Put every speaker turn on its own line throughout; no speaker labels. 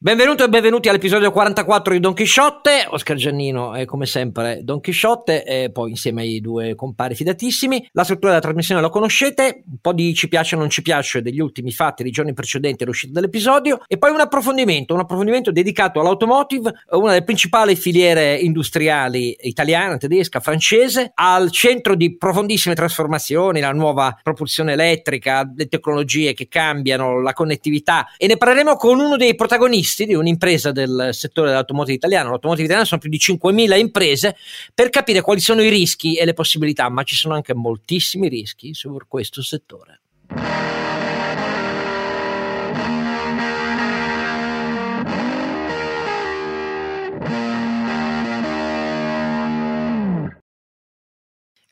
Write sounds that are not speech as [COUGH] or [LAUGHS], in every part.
Benvenuto e benvenuti all'episodio 44 di Don Chisciotte. Oscar Giannino è come sempre Don Chisciotte e poi insieme ai due compari fidatissimi. La struttura della trasmissione la conoscete, un po' di ci piace o non ci piace degli ultimi fatti dei giorni precedenti all'uscita dell'episodio e poi un approfondimento, un approfondimento dedicato all'automotive, una delle principali filiere industriali italiana, tedesca, francese, al centro di profondissime trasformazioni, la nuova propulsione elettrica, le tecnologie che cambiano, la connettività e ne parleremo con uno dei protagonisti analisti di un'impresa del settore dell'automotive italiano. L'automotive italiano sono più di 5.000 imprese per capire quali sono i rischi e le possibilità, ma ci sono anche moltissimi rischi su questo settore.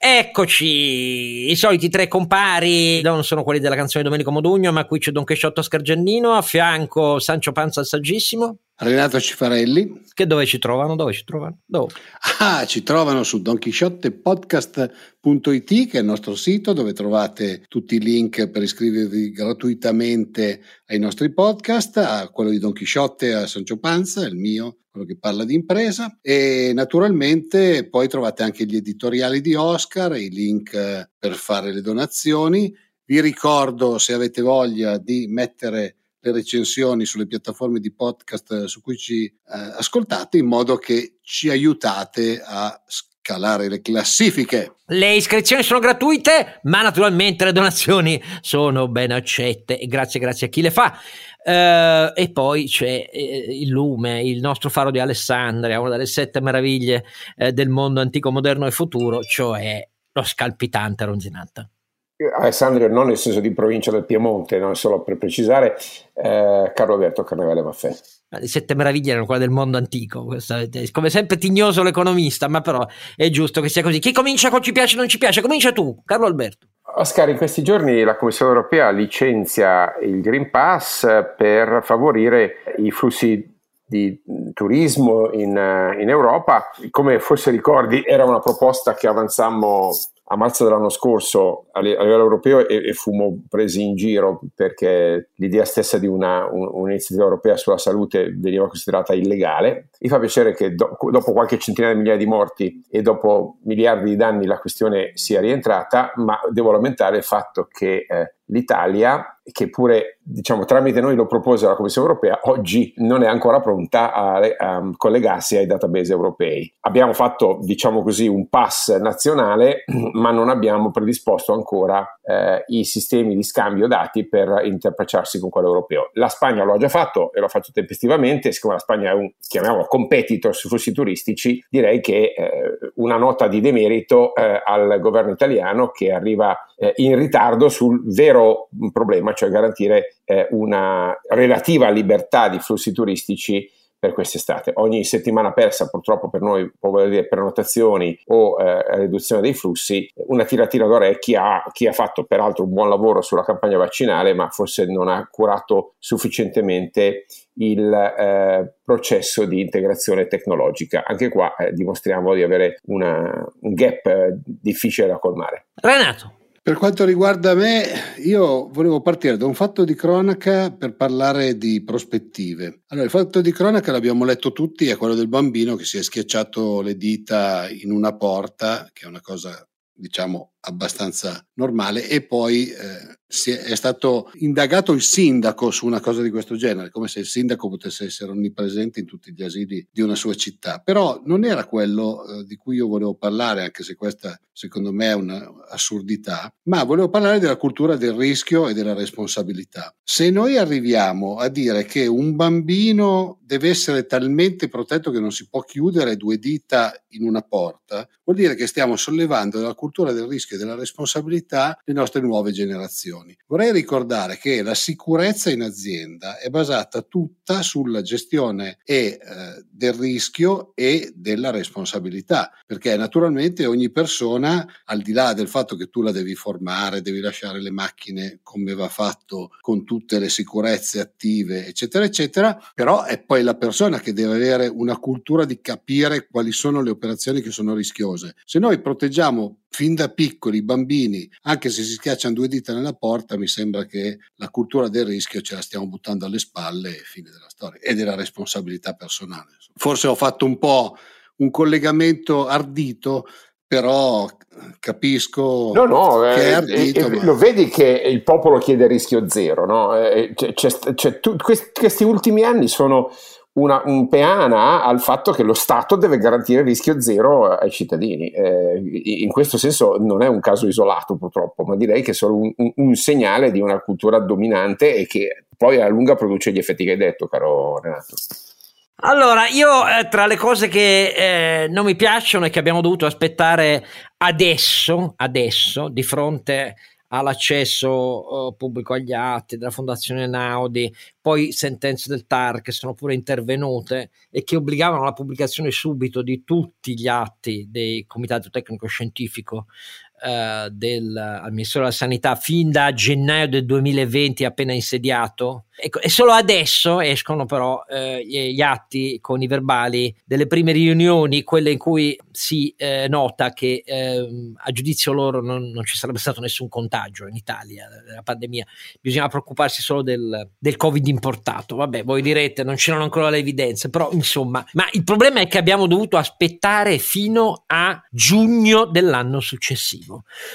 Eccoci, i soliti tre compari, non sono quelli della canzone Domenico Modugno, ma qui c'è Don Chisciotto Scargiannino, a fianco Sancio Panza il saggissimo.
Renato Cifarelli.
Che dove ci trovano? Dove ci trovano? Dove?
Ah, ci trovano su donchisciottepodcast.it che è il nostro sito dove trovate tutti i link per iscrivervi gratuitamente ai nostri podcast, a quello di Don Chisciotte a Sancio Panza, il mio, quello che parla di impresa e naturalmente poi trovate anche gli editoriali di Oscar, i link per fare le donazioni. Vi ricordo se avete voglia di mettere le recensioni sulle piattaforme di podcast su cui ci eh, ascoltate in modo che ci aiutate a scalare le classifiche.
Le iscrizioni sono gratuite, ma naturalmente le donazioni sono ben accette e grazie, grazie a chi le fa. Uh, e poi c'è eh, il lume, il nostro faro di Alessandria, una delle sette meraviglie eh, del mondo antico, moderno e futuro, cioè lo scalpitante Ronzinante.
Alessandria non nel senso di provincia del Piemonte, non solo per precisare, eh, Carlo Alberto Carnevale Maffè.
Le sette meraviglie erano quelle del mondo antico, come sempre tignoso l'economista, ma però è giusto che sia così. Chi comincia con ci piace o non ci piace? Comincia tu, Carlo Alberto.
Oscar, in questi giorni la Commissione europea licenzia il Green Pass per favorire i flussi di turismo in, in Europa. Come forse ricordi, era una proposta che avanzammo a marzo dell'anno scorso a livello europeo e, e fummo presi in giro perché l'idea stessa di una, un, un'iniziativa europea sulla salute veniva considerata illegale. Mi fa piacere che do, dopo qualche centinaia di migliaia di morti e dopo miliardi di danni la questione sia rientrata, ma devo lamentare il fatto che eh, l'Italia che pure diciamo, tramite noi lo propose la Commissione europea, oggi non è ancora pronta a, a, collegarsi ai database europei. Abbiamo fatto, diciamo così, un pass nazionale, [CLEARS THROAT] ma non abbiamo predisposto ancora eh, i sistemi di scambio dati per interfacciarsi con quello europeo. La Spagna lo ha già fatto e lo ha fatto tempestivamente, siccome la Spagna è un, chiamiamolo, competitor sui flussi turistici, direi che eh, una nota di demerito eh, al governo italiano che arriva eh, in ritardo sul vero problema, cioè garantire eh, una relativa libertà di flussi turistici per quest'estate. Ogni settimana persa, purtroppo per noi, può voler dire prenotazioni o eh, riduzione dei flussi, una tiratina d'orecchi a chi ha fatto peraltro un buon lavoro sulla campagna vaccinale, ma forse non ha curato sufficientemente il eh, processo di integrazione tecnologica. Anche qua eh, dimostriamo di avere una, un gap eh, difficile da colmare.
Renato.
Per quanto riguarda me, io volevo partire da un fatto di cronaca per parlare di prospettive. Allora, il fatto di cronaca l'abbiamo letto tutti, è quello del bambino che si è schiacciato le dita in una porta, che è una cosa, diciamo, abbastanza normale e poi eh, è stato indagato il sindaco su una cosa di questo genere, come se il sindaco potesse essere onnipresente in tutti gli asili di una sua città. Però non era quello eh, di cui io volevo parlare, anche se questa secondo me è un'assurdità, ma volevo parlare della cultura del rischio e della responsabilità. Se noi arriviamo a dire che un bambino deve essere talmente protetto che non si può chiudere due dita in una porta, vuol dire che stiamo sollevando la cultura del rischio e della responsabilità le nostre nuove generazioni. Vorrei ricordare che la sicurezza in azienda è basata tutta sulla gestione e, eh, del rischio e della responsabilità, perché naturalmente ogni persona, al di là del fatto che tu la devi formare, devi lasciare le macchine come va fatto con tutte le sicurezze attive, eccetera, eccetera, però è poi la persona che deve avere una cultura di capire quali sono le operazioni che sono rischiose. Se noi proteggiamo fin da piccoli, bambini, anche se si schiacciano due dita nella porta, mi sembra che la cultura del rischio ce la stiamo buttando alle spalle e fine della storia e della responsabilità personale. Forse ho fatto un po' un collegamento ardito, però capisco
no, no, che è eh, ardito. Eh, ma... Lo vedi che il popolo chiede rischio zero, no? Eh, c'è, c'è, c'è, tu, questi, questi ultimi anni sono una, un peana al fatto che lo Stato deve garantire rischio zero ai cittadini. Eh, in questo senso non è un caso isolato purtroppo, ma direi che è solo un, un, un, segnale di una cultura dominante e che poi alla lunga produce gli effetti che hai detto, caro Renato.
Allora, io eh, tra le cose che eh, non mi piacciono e che abbiamo dovuto aspettare adesso, adesso, di fronte all'accesso uh, pubblico agli atti della Fondazione Naudi, poi sentenze del TAR che sono pure intervenute e che obbligavano alla pubblicazione subito di tutti gli atti del Comitato Tecnico Scientifico uh, del al Ministero della Sanità fin da gennaio del 2020 appena insediato Ecco, e solo adesso escono però eh, gli atti con i verbali delle prime riunioni, quelle in cui si eh, nota che eh, a giudizio loro non, non, ci sarebbe stato nessun contagio in Italia della pandemia, bisogna preoccuparsi solo del, del, Covid importato. Vabbè, voi direte non c'erano ancora le evidenze, però insomma, ma il problema è che abbiamo dovuto aspettare fino a giugno dell'anno successivo.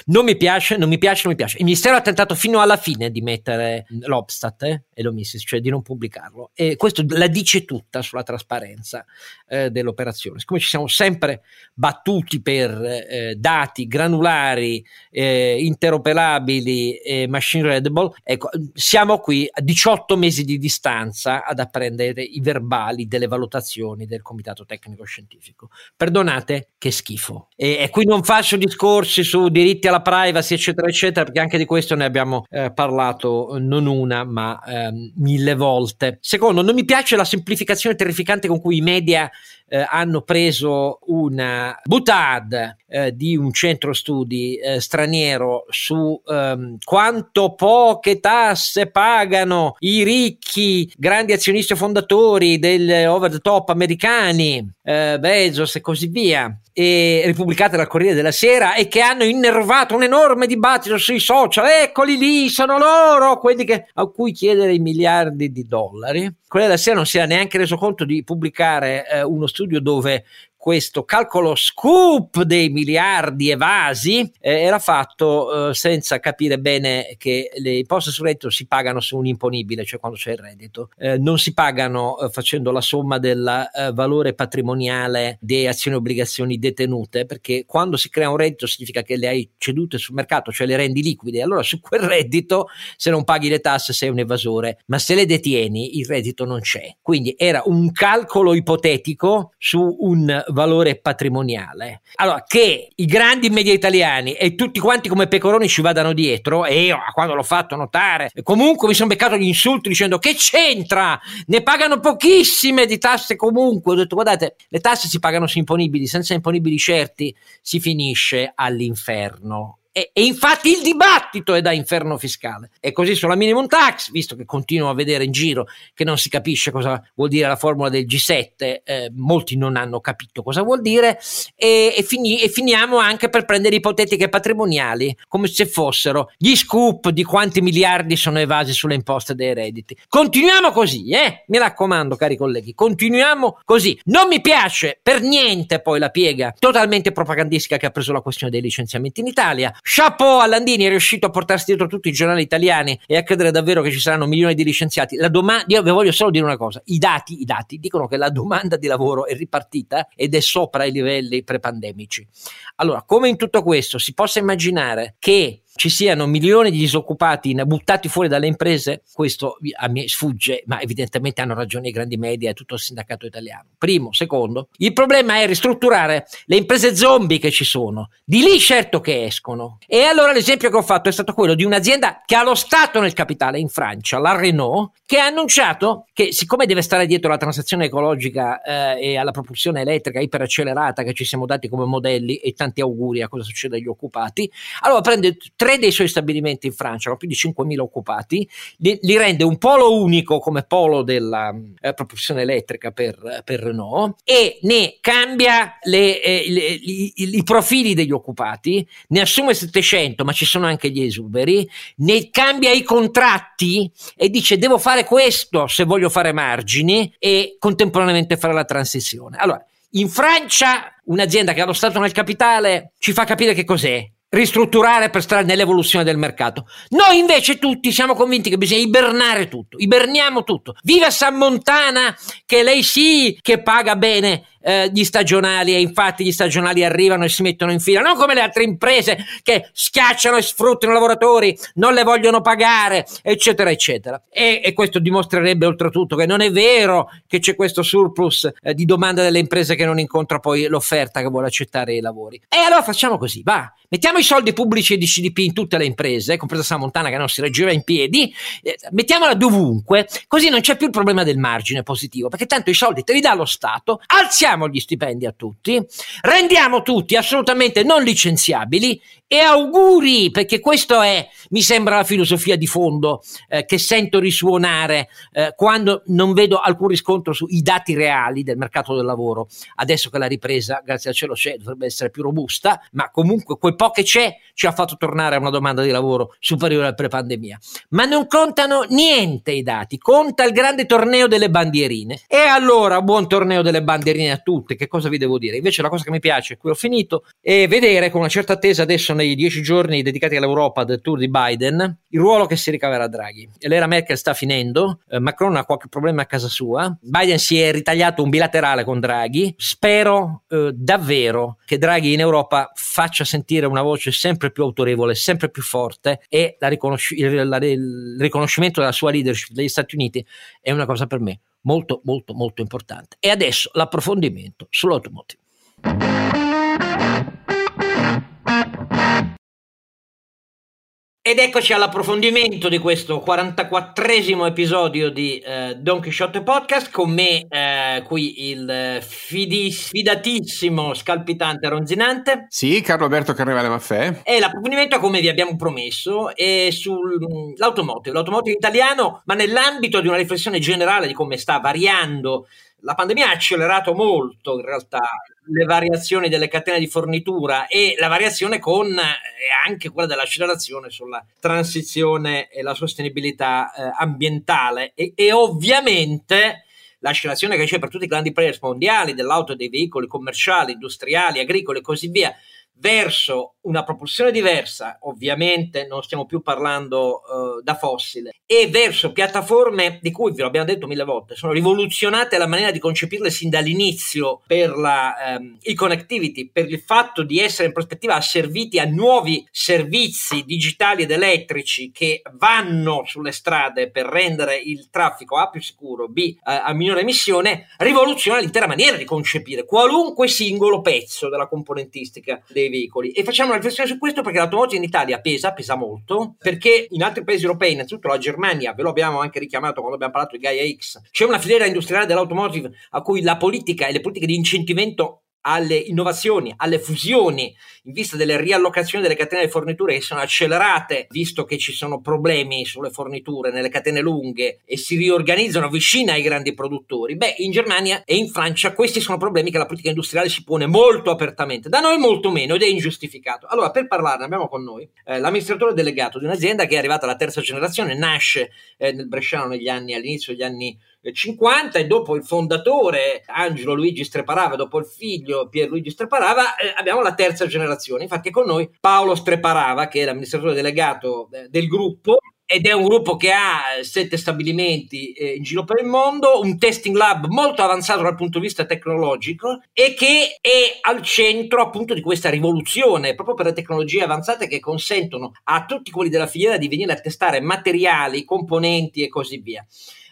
Non mi piace, non mi piace, non mi piace. Il Ministero ha tentato fino alla fine di mettere l'Obstat eh, e lo Mises, cioè di non pubblicarlo. E questo la dice tutta sulla trasparenza eh, dell'operazione. Siccome ci siamo sempre battuti per eh, dati granulari, eh, interoperabili e machine readable, ecco, siamo qui a 18 mesi di distanza ad apprendere i verbali delle valutazioni del Comitato Tecnico Scientifico. Perdonate, che schifo. E, e qui non faccio discorsi su diritti alla privacy, eccetera, eccetera, perché anche di questo ne abbiamo eh, parlato non una, ma ehm, mille volte. Secondo, non mi piace la semplificazione terrificante con cui i media eh, hanno preso una butad eh, di un centro studi eh, straniero su ehm, quanto poche tasse pagano i ricchi grandi azionisti fondatori degli over the top americani, eh, Bezos e così via e ripubblicate dal Corriere della Sera e che hanno innervato un enorme dibattito sui social. Eccoli lì, sono loro quelli che, a cui chiedere i miliardi di dollari. Corriere della Sera non si era neanche reso conto di pubblicare eh, uno studio dove questo calcolo scoop dei miliardi evasi eh, era fatto eh, senza capire bene che le imposte sul reddito si pagano su un imponibile, cioè quando c'è il reddito, eh, non si pagano eh, facendo la somma del eh, valore patrimoniale di azioni e obbligazioni detenute, perché quando si crea un reddito significa che le hai cedute sul mercato, cioè le rendi liquide, allora su quel reddito se non paghi le tasse sei un evasore, ma se le detieni il reddito non c'è. Quindi era un calcolo ipotetico su un valore patrimoniale. Allora, che i grandi media italiani e tutti quanti come pecoroni ci vadano dietro, e io quando l'ho fatto notare, comunque mi sono beccato gli insulti dicendo che c'entra, ne pagano pochissime di tasse comunque. Ho detto guardate, le tasse si pagano su imponibili, senza imponibili certi si finisce all'inferno. E, e, infatti il dibattito è da inferno fiscale. E così sulla minimum tax, visto che continuo a vedere in giro che non si capisce cosa vuol dire la formula del G7, eh, molti non hanno capito cosa vuol dire, e, e, fini, e, finiamo anche per prendere ipotetiche patrimoniali, come se fossero gli scoop di quanti miliardi sono evasi sulle imposte dei redditi. Continuiamo così, eh? Mi raccomando, cari colleghi, continuiamo così. Non mi piace per niente poi la piega totalmente propagandistica che ha preso la questione dei licenziamenti in Italia Chapeau a Landini, è riuscito a portarsi dietro tutti i giornali italiani e a credere davvero che ci saranno milioni di licenziati. La domanda, io vi voglio solo dire una cosa: i dati, i dati dicono che la domanda di lavoro è ripartita ed è sopra i livelli prepandemici. Allora, come in tutto questo si possa immaginare che ci siano milioni di disoccupati buttati fuori dalle imprese, questo a me sfugge, ma evidentemente hanno ragione i grandi media e tutto il sindacato italiano. Primo, secondo, il problema è ristrutturare le imprese zombie che ci sono, di lì certo che escono. E allora l'esempio che ho fatto è stato quello di un'azienda che ha lo Stato nel capitale in Francia, la Renault, che ha annunciato che siccome deve stare dietro alla transazione ecologica eh, e alla propulsione elettrica iperaccelerata che ci siamo dati come modelli e tanti auguri a cosa succede agli occupati, allora prende tre dei suoi stabilimenti in Francia, con più di 5.000 occupati, li, li rende un polo unico come polo della eh, propulsione elettrica per, per, Renault e ne cambia le, eh, le, i, i, profili degli occupati, ne assume 700, ma ci sono anche gli esuberi, ne cambia i contratti e dice devo fare questo se voglio fare margini e contemporaneamente fare la transizione. Allora, in Francia, un'azienda che ha lo Stato nel capitale ci fa capire che cos'è ristrutturare per stare nell'evoluzione del mercato. Noi invece tutti siamo convinti che bisogna ibernare tutto, iberniamo tutto. Viva San Montana, che lei sì che paga bene eh, gli stagionali e infatti gli stagionali arrivano e si mettono in fila, non come le altre imprese che schiacciano e sfruttano i lavoratori, non le vogliono pagare, eccetera, eccetera. E, e questo dimostrerebbe oltretutto che non è vero che c'è questo surplus eh, di domanda delle imprese che non incontra poi l'offerta che vuole accettare i lavori. E allora facciamo così, va, mettiamo i soldi pubblici di CDP in tutte le imprese, compresa Samontana che non si reggeva in piedi, eh, mettiamola dovunque, così non c'è più il problema del margine positivo, perché tanto i soldi te li dà lo Stato, alziamo paghiamo gli stipendi a tutti, rendiamo tutti assolutamente non licenziabili e auguri, perché questa è, mi sembra, la filosofia di fondo eh, che sento risuonare eh, quando non vedo alcun riscontro sui dati reali del mercato del lavoro. Adesso che la ripresa, grazie al cielo, c'è, dovrebbe essere più robusta, ma comunque quel po' che c'è ci ha fatto tornare a una domanda di lavoro superiore al pre-pandemia. Ma non contano niente i dati, conta il grande torneo delle bandierine. E allora, buon torneo delle bandierine a tutte, che cosa vi devo dire? Invece la cosa che mi piace, qui ho finito, è vedere con una certa attesa adesso nei dieci giorni dedicati all'Europa del tour di Biden, il ruolo che si ricaverà Draghi. L'era Merkel sta finendo, eh, Macron ha qualche problema a casa sua, Biden si è ritagliato un bilaterale con Draghi, spero eh, davvero che Draghi in Europa faccia sentire una voce sempre più autorevole, sempre più forte e riconosci- il, la, il riconoscimento della sua leadership degli Stati Uniti è una cosa per me molto molto molto importante. E adesso l'approfondimento sull'automotive. Ed eccoci all'approfondimento di questo 44esimo episodio di eh, Don Quixote Podcast. Con me eh, qui il fidis, fidatissimo, scalpitante, ronzinante.
Sì, Carlo Alberto Carnevale Maffè.
E l'approfondimento, come vi abbiamo promesso, è sull'automotive, l'automotive italiano, ma nell'ambito di una riflessione generale di come sta variando la pandemia ha accelerato molto in realtà le variazioni delle catene di fornitura e la variazione con eh, anche quella dell'accelerazione sulla transizione e la sostenibilità eh, ambientale. E, e ovviamente l'accelerazione che c'è per tutti i grandi players mondiali dell'auto e dei veicoli commerciali, industriali, agricoli e così via verso una propulsione diversa, ovviamente non stiamo più parlando uh, da fossile, e verso piattaforme di cui, ve l'abbiamo detto mille volte, sono rivoluzionate la maniera di concepirle sin dall'inizio per la um, e-connectivity, per il fatto di essere in prospettiva asserviti a nuovi servizi digitali ed elettrici che vanno sulle strade per rendere il traffico A più sicuro, B uh, a minore emissione, rivoluziona l'intera maniera di concepire qualunque singolo pezzo della componentistica dei veicoli. E facciamo una riflessione su questo perché l'automobile in Italia pesa, pesa molto, perché in altri paesi europei, innanzitutto la Germania, ve lo abbiamo anche richiamato quando abbiamo parlato di Gaia X, c'è una filiera industriale dell'automotive a cui la politica e le politiche di incentivamento alle innovazioni, alle fusioni, in vista delle riallocazioni delle catene di forniture che sono accelerate, visto che ci sono problemi sulle forniture nelle catene lunghe e si riorganizzano vicino ai grandi produttori, beh, in Germania e in Francia questi sono problemi che la politica industriale si pone molto apertamente, da noi molto meno ed è ingiustificato. Allora, per parlarne abbiamo con noi eh, l'amministratore delegato di un'azienda che è arrivata alla terza generazione, nasce eh, nel Bresciano negli anni, all'inizio degli anni 50 e dopo il fondatore Angelo Luigi Streparava, dopo il figlio Pierluigi Streparava, eh, abbiamo la terza generazione. Infatti con noi Paolo Streparava, che è l'amministratore delegato eh, del gruppo ed è un gruppo che ha sette stabilimenti eh, in giro per il mondo, un testing lab molto avanzato dal punto di vista tecnologico e che è al centro appunto di questa rivoluzione proprio per le tecnologie avanzate che consentono a tutti quelli della filiera di venire a testare materiali, componenti e così via.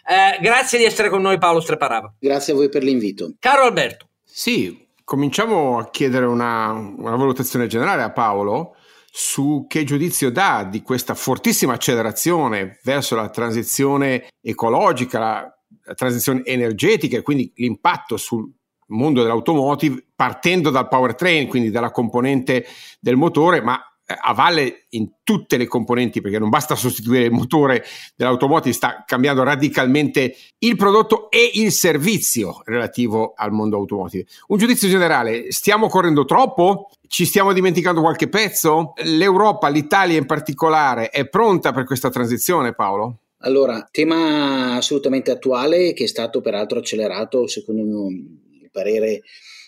Eh, grazie di essere con noi Paolo Streparava.
Grazie a voi per l'invito.
Caro Alberto.
Sì, cominciamo a chiedere una, una valutazione generale a Paolo su che giudizio dà di questa fortissima accelerazione verso la transizione ecologica, la, la transizione energetica e quindi l'impatto sul mondo dell'automotive partendo dal powertrain, quindi dalla componente del motore, ma a valle in tutte le componenti, perché non basta sostituire il motore dell'automotive, sta cambiando radicalmente il prodotto e il servizio relativo al mondo automotive. Un giudizio generale, stiamo correndo troppo? Ci stiamo dimenticando qualche pezzo? L'Europa, l'Italia in particolare, è pronta per questa transizione, Paolo?
Allora, tema assolutamente attuale che è stato peraltro accelerato, secondo il parere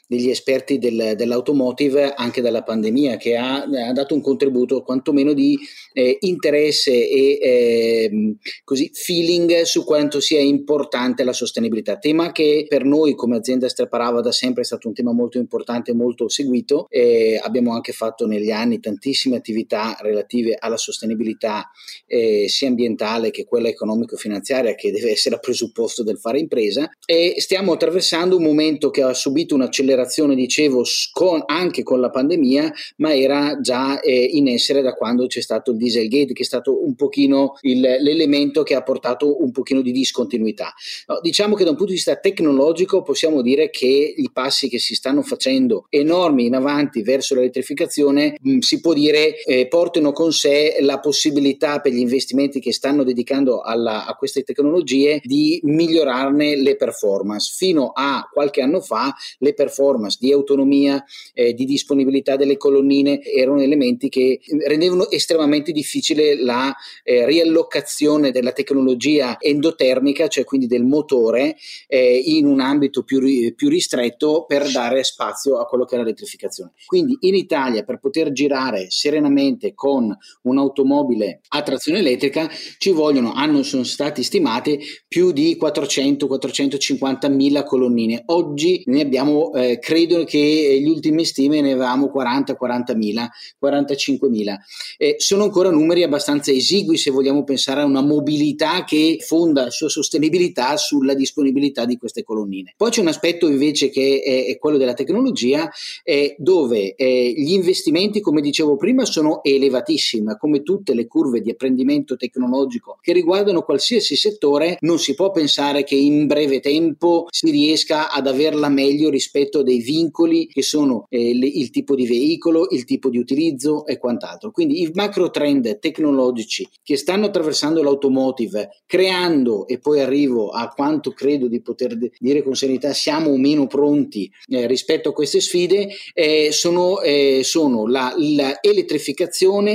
degli esperti del, dell'automotive anche dalla pandemia che ha, ha, dato un contributo quantomeno di eh, interesse e eh, così feeling su quanto sia importante la sostenibilità. Tema che per noi come azienda Streparava da sempre è stato un tema molto importante molto seguito eh, abbiamo anche fatto negli anni tantissime attività relative alla sostenibilità eh, sia ambientale che quella economico-finanziaria che deve essere a presupposto del fare impresa e stiamo attraversando un momento che ha subito un'accelerazione accelerazione, dicevo, con, anche con la pandemia, ma era già eh, in essere da quando c'è stato il Dieselgate, che è stato un pochino il, l'elemento che ha portato un pochino di discontinuità. No, diciamo che da un punto di vista tecnologico possiamo dire che i passi che si stanno facendo enormi in avanti verso l'elettrificazione, mh, mm, si può dire, eh, portano con sé la possibilità per gli investimenti che stanno dedicando alla, a queste tecnologie di migliorarne le performance. Fino a qualche anno fa le performance performance, di autonomia, eh, di disponibilità delle colonnine erano elementi che rendevano estremamente difficile la eh, riallocazione della tecnologia endotermica, cioè quindi del motore, eh, in un ambito più, più ristretto per dare spazio a quello che è l'elettrificazione. Quindi in Italia per poter girare serenamente con un'automobile a trazione elettrica ci vogliono, hanno, sono stati stimate più di 400-450 mila colonnine. Oggi ne abbiamo eh, credo che gli ultimi stime ne avevamo 40, 40 mila, 45 mila. Eh, sono ancora numeri abbastanza esigui se vogliamo pensare a una mobilità che fonda la sua sostenibilità sulla disponibilità di queste colonnine. Poi c'è un aspetto invece che è, è quello della tecnologia, eh, dove eh, gli investimenti, come dicevo prima, sono elevatissimi, come tutte le curve di apprendimento tecnologico che riguardano qualsiasi settore, non si può pensare che in breve tempo si riesca ad averla meglio rispetto dei vincoli che sono eh, le, il tipo di veicolo, il tipo di utilizzo e quant'altro. Quindi i macro trend tecnologici che stanno attraversando l'automotive, creando, e poi arrivo a quanto credo di poter dire con serenità, siamo o meno pronti eh, rispetto a queste sfide, eh, sono, eh, sono la, la,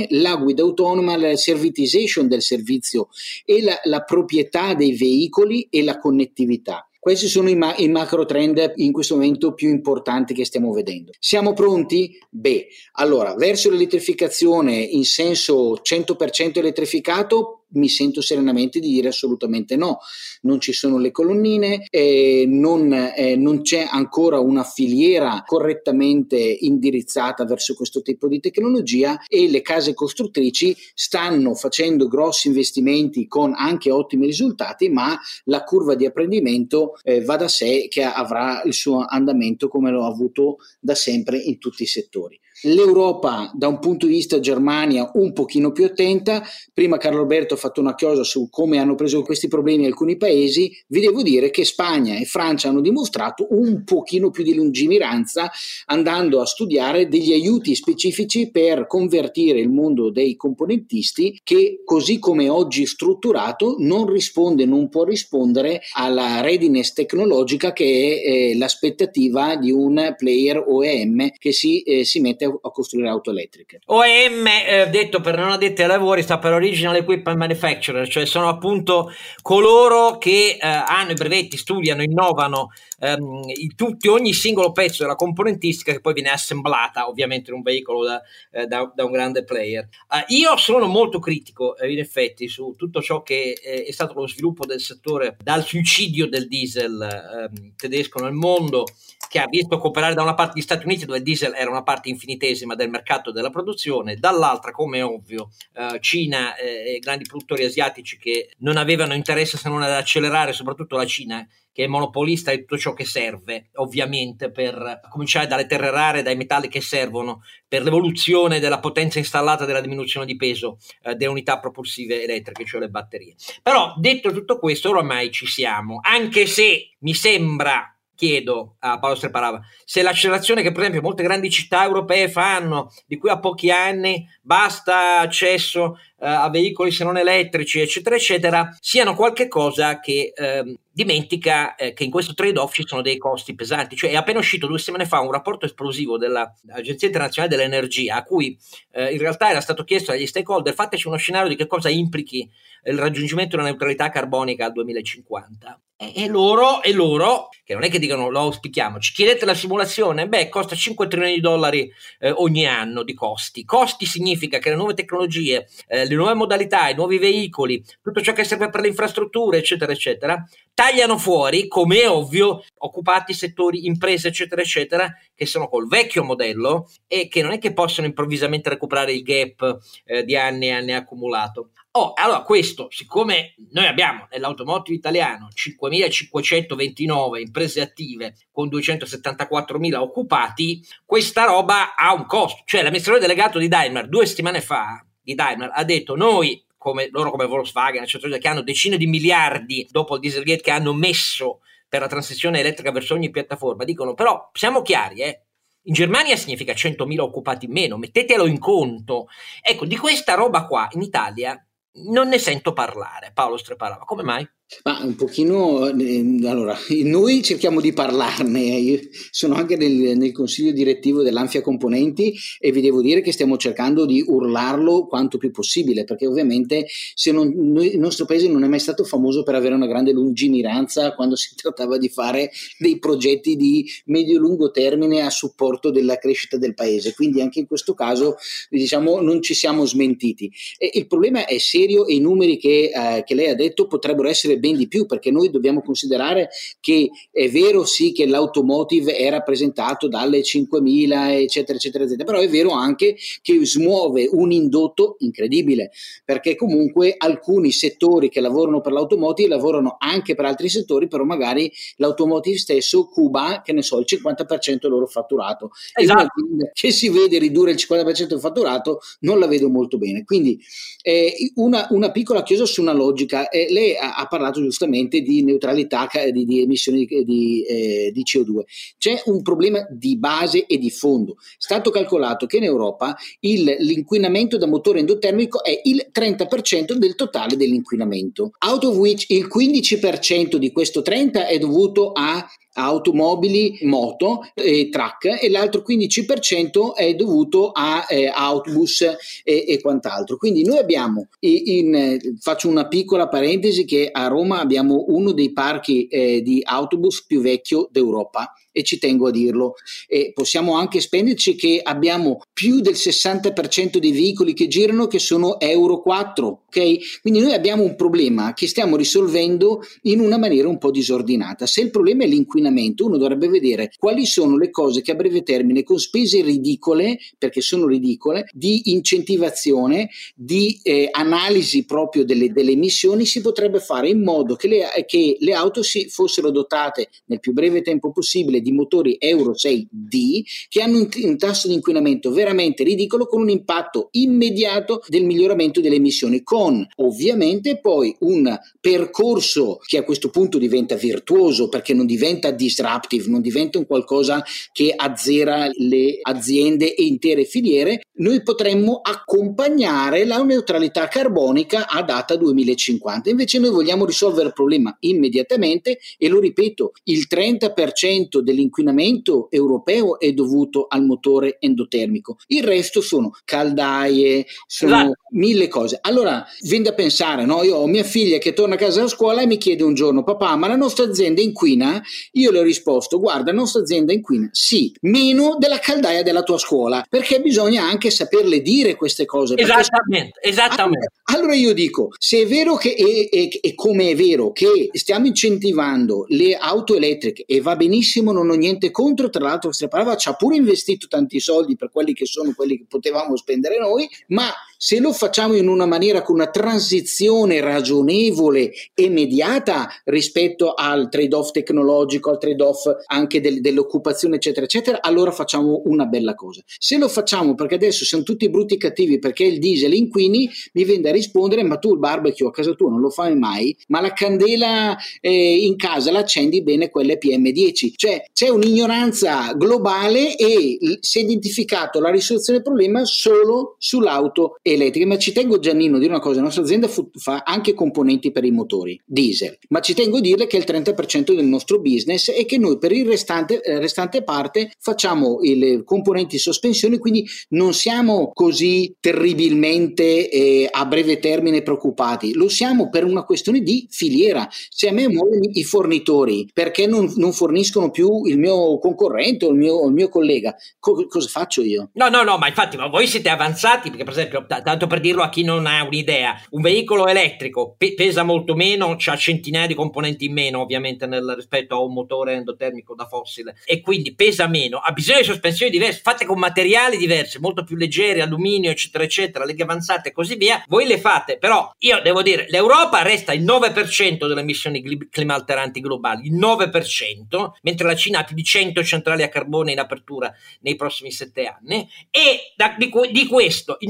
la guida autonoma, la servitization del servizio e la, la proprietà dei veicoli e la connettività. Questi sono i, ma- i, macro trend in questo momento più importanti che stiamo vedendo. Siamo pronti? Beh, allora, verso l'elettrificazione in senso 100% elettrificato, mi sento serenamente di dire assolutamente no. Non ci sono le colonnine, eh, non, eh, non, c'è ancora una filiera correttamente indirizzata verso questo tipo di tecnologia e le case costruttrici stanno facendo grossi investimenti con anche ottimi risultati, ma la curva di apprendimento eh, va da sé che avrà il suo andamento come l'ho avuto da sempre in tutti i settori. L'Europa da un punto di vista Germania un pochino più attenta, prima Carlo Alberto ha fatto una chiosa su come hanno preso questi problemi alcuni paesi, vi devo dire che Spagna e Francia hanno dimostrato un pochino più di lungimiranza andando a studiare degli aiuti specifici per convertire il mondo dei componentisti che così come oggi strutturato non risponde, non può rispondere alla readiness tecnologica che è eh, l'aspettativa di un player OEM che si, eh, si mette a costruire auto elettriche.
OEM, eh, detto per non addetti ai lavori, sta per Original Equipment Manufacturer, cioè sono appunto coloro che eh, hanno i brevetti, studiano, innovano ehm, tutti, ogni singolo pezzo della componentistica che poi viene assemblata ovviamente in un veicolo da, eh, da, da un grande player. Uh, io sono molto critico eh, in effetti su tutto ciò che eh, è stato lo sviluppo del settore dal suicidio del diesel ehm, tedesco nel mondo che ha visto cooperare da una parte gli Stati Uniti dove il diesel era una parte infinitesima del mercato della produzione, dall'altra come è ovvio eh, Cina eh, e grandi produttori asiatici che non avevano interesse se non ad accelerare, soprattutto la Cina che è monopolista di tutto ciò che serve, ovviamente, per cominciare dalle terre rare, dai metalli che servono per l'evoluzione della potenza installata della diminuzione di peso eh, delle unità propulsive elettriche, cioè le batterie. Però, detto tutto questo, ormai ci siamo, anche se mi sembra chiedo a Paolo Streparava, se l'accelerazione che per esempio molte grandi città europee fanno, di cui a pochi anni basta accesso a veicoli se non elettrici, eccetera, eccetera, siano qualche cosa che eh, dimentica eh, che in questo trade-off ci sono dei costi pesanti. Cioè è appena uscito due settimane fa un rapporto esplosivo dell'Agenzia Internazionale dell'Energia, a cui eh, in realtà era stato chiesto agli stakeholder fateci uno scenario di che cosa implichi il raggiungimento della neutralità carbonica al 2050. E, loro, e loro, che non è che dicano lo auspichiamo, ci chiedete la simulazione? Beh, costa 5 trilioni di dollari eh, ogni anno di costi. Costi significa che le nuove tecnologie, eh, le nuove modalità, i nuovi veicoli, tutto ciò che serve per le infrastrutture, eccetera, eccetera, tagliano fuori, come è ovvio, occupati, settori, imprese, eccetera, eccetera, che sono col vecchio modello e che non è che possono improvvisamente recuperare il gap eh, di anni e anni accumulato. Oh, allora questo, siccome noi abbiamo nell'automotive italiano 5.529 imprese attive con 274.000 occupati, questa roba ha un costo. Cioè l'amministratore delegato di Daimler due settimane fa di Daimler ha detto noi come loro come Volkswagen, eccetera, che hanno decine di miliardi dopo il Dieselgate che hanno messo per la transizione elettrica verso ogni piattaforma, dicono però siamo chiari, eh, in Germania significa 100.000 occupati in meno, mettetelo in conto. Ecco, di questa roba qua in Italia non ne sento parlare. Paolo Streparava, come mai?
Ma un pochino, eh, allora, noi cerchiamo di parlarne, io sono anche nel, nel, consiglio direttivo dell'Anfia Componenti e vi devo dire che stiamo cercando di urlarlo quanto più possibile, perché ovviamente non, noi, il nostro paese non è mai stato famoso per avere una grande lungimiranza quando si [LAUGHS] trattava di fare dei progetti di medio-lungo termine a supporto della crescita del paese, quindi anche in questo caso diciamo non ci siamo smentiti. E il problema è serio e i numeri che, eh, che lei ha detto potrebbero essere ben di più, perché noi dobbiamo considerare che è vero sì che l'automotive è rappresentato dalle 5.000 eccetera eccetera eccetera, però è vero anche che smuove un indotto incredibile, perché comunque alcuni settori che lavorano per l'automotive lavorano anche per altri settori, però magari l'automotive stesso cuba, che ne so, il 50% del loro fatturato. Esatto. Che si vede ridurre il 50% del fatturato non la vedo molto bene. Quindi eh, una, una, piccola chiusa su una logica. Eh, lei ha, ha parlato parlato giustamente di neutralità di, di emissioni di, di, eh, di, CO2. C'è un problema di base e di fondo. È stato calcolato che in Europa il, l'inquinamento da motore endotermico è il 30% del totale dell'inquinamento, out of which il 15% di questo 30% è dovuto a automobili, moto e truck e l'altro 15% è dovuto a eh, autobus e, e, quant'altro. Quindi noi abbiamo, in, faccio una piccola parentesi, che a Roma abbiamo uno dei parchi eh, di autobus più vecchio d'Europa e ci tengo a dirlo. E possiamo anche spenderci che abbiamo più del 60% dei veicoli che girano che sono Euro 4, ok? Quindi noi abbiamo un problema che stiamo risolvendo in una maniera un po' disordinata. Se il problema è l'inquinamento, uno dovrebbe vedere quali sono le cose che a breve termine con spese ridicole, perché sono ridicole, di incentivazione, di eh, analisi proprio delle, delle, emissioni si potrebbe fare in modo che le, che le auto si fossero dotate nel più breve tempo possibile di motori Euro 6D che hanno un, un tasso di inquinamento veramente ridicolo con un impatto immediato del miglioramento delle emissioni, con ovviamente poi un percorso che a questo punto diventa virtuoso perché non diventa disruptive, non diventa un qualcosa che azzera le aziende e intere filiere, noi potremmo accompagnare la neutralità carbonica a data 2050. Invece noi vogliamo risolvere il problema immediatamente e lo ripeto, il 30% dell'inquinamento europeo è dovuto al motore endotermico. Il resto sono caldaie, sono esatto. mille cose. Allora, viene da pensare, no? Io ho mia figlia che torna a casa da scuola e mi chiede un giorno, papà, ma la nostra azienda inquina? Io le ho risposto, guarda, la nostra azienda inquina, sì, meno della caldaia della tua scuola, perché bisogna anche saperle dire queste cose.
Esattamente, esattamente.
Allora, allora, io dico, se è vero che, e come è vero che stiamo incentivando le auto elettriche e va benissimo, non ho niente contro, tra l'altro Streparava ci ha pure investito tanti soldi per quelli che sono quelli che potevamo spendere noi, ma se lo facciamo in una maniera con una transizione ragionevole e mediata rispetto al trade-off tecnologico, col trade-off anche del, dell'occupazione, eccetera, eccetera, allora facciamo una bella cosa. Se lo facciamo perché adesso siamo tutti brutti e cattivi perché il diesel inquini, mi viene da rispondere, ma tu il barbecue a casa tua non lo fai mai, ma la candela eh, in casa la accendi bene, quella è PM10. Cioè c'è un'ignoranza globale e si è identificato la risoluzione del problema solo sull'auto elettrica. Ma ci tengo Giannino a dire una cosa, la nostra azienda fa anche componenti per i motori diesel, ma ci tengo a dirle che è il 30% del nostro business e che noi per il restante, eh, restante parte facciamo i componenti sospensione, quindi non siamo così terribilmente eh, a breve termine preoccupati, lo siamo per una questione di filiera. Se a me muoiono i fornitori perché non, non, forniscono più il mio concorrente o il mio, il mio collega, co- cosa faccio io?
No, no, no, ma infatti ma voi siete avanzati perché per esempio, tanto per dirlo a chi non ha un'idea, un veicolo elettrico pe- pesa molto meno, ha centinaia di componenti in meno ovviamente nel, rispetto a un motore endotermico da fossile e quindi pesa meno, ha bisogno di sospensioni diverse, fatte con materiali diversi, molto più leggeri, alluminio eccetera eccetera, leghe avanzate e così via, voi le fate, però io devo dire, l'Europa resta il 9% delle emissioni climalteranti globali, il 9%, mentre la Cina ha più di 100 centrali a carbone in apertura nei prossimi 7 anni e da, di, di, questo il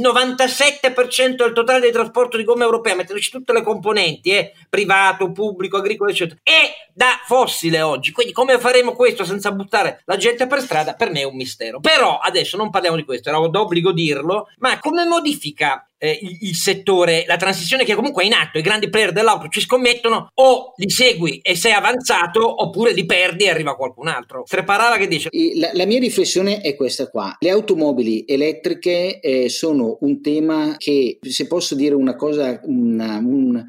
97% del totale del trasporto di gomma europea, metterci tutte le componenti, eh, privato, pubblico, agricolo, eccetera, è da fossile oggi. Quindi come faremo questo senza buttare la gente per strada? Per me è un mistero. Però adesso non parliamo di questo, era d'obbligo dirlo, ma come modifica eh, il, il, settore, la transizione che comunque è in atto, i grandi player dell'auto ci scommettono o li segui e sei avanzato oppure li perdi e arriva qualcun altro. Streparala che dice?
La, la, mia riflessione è questa qua. Le automobili elettriche eh, sono un tema che, se posso dire una cosa, una, un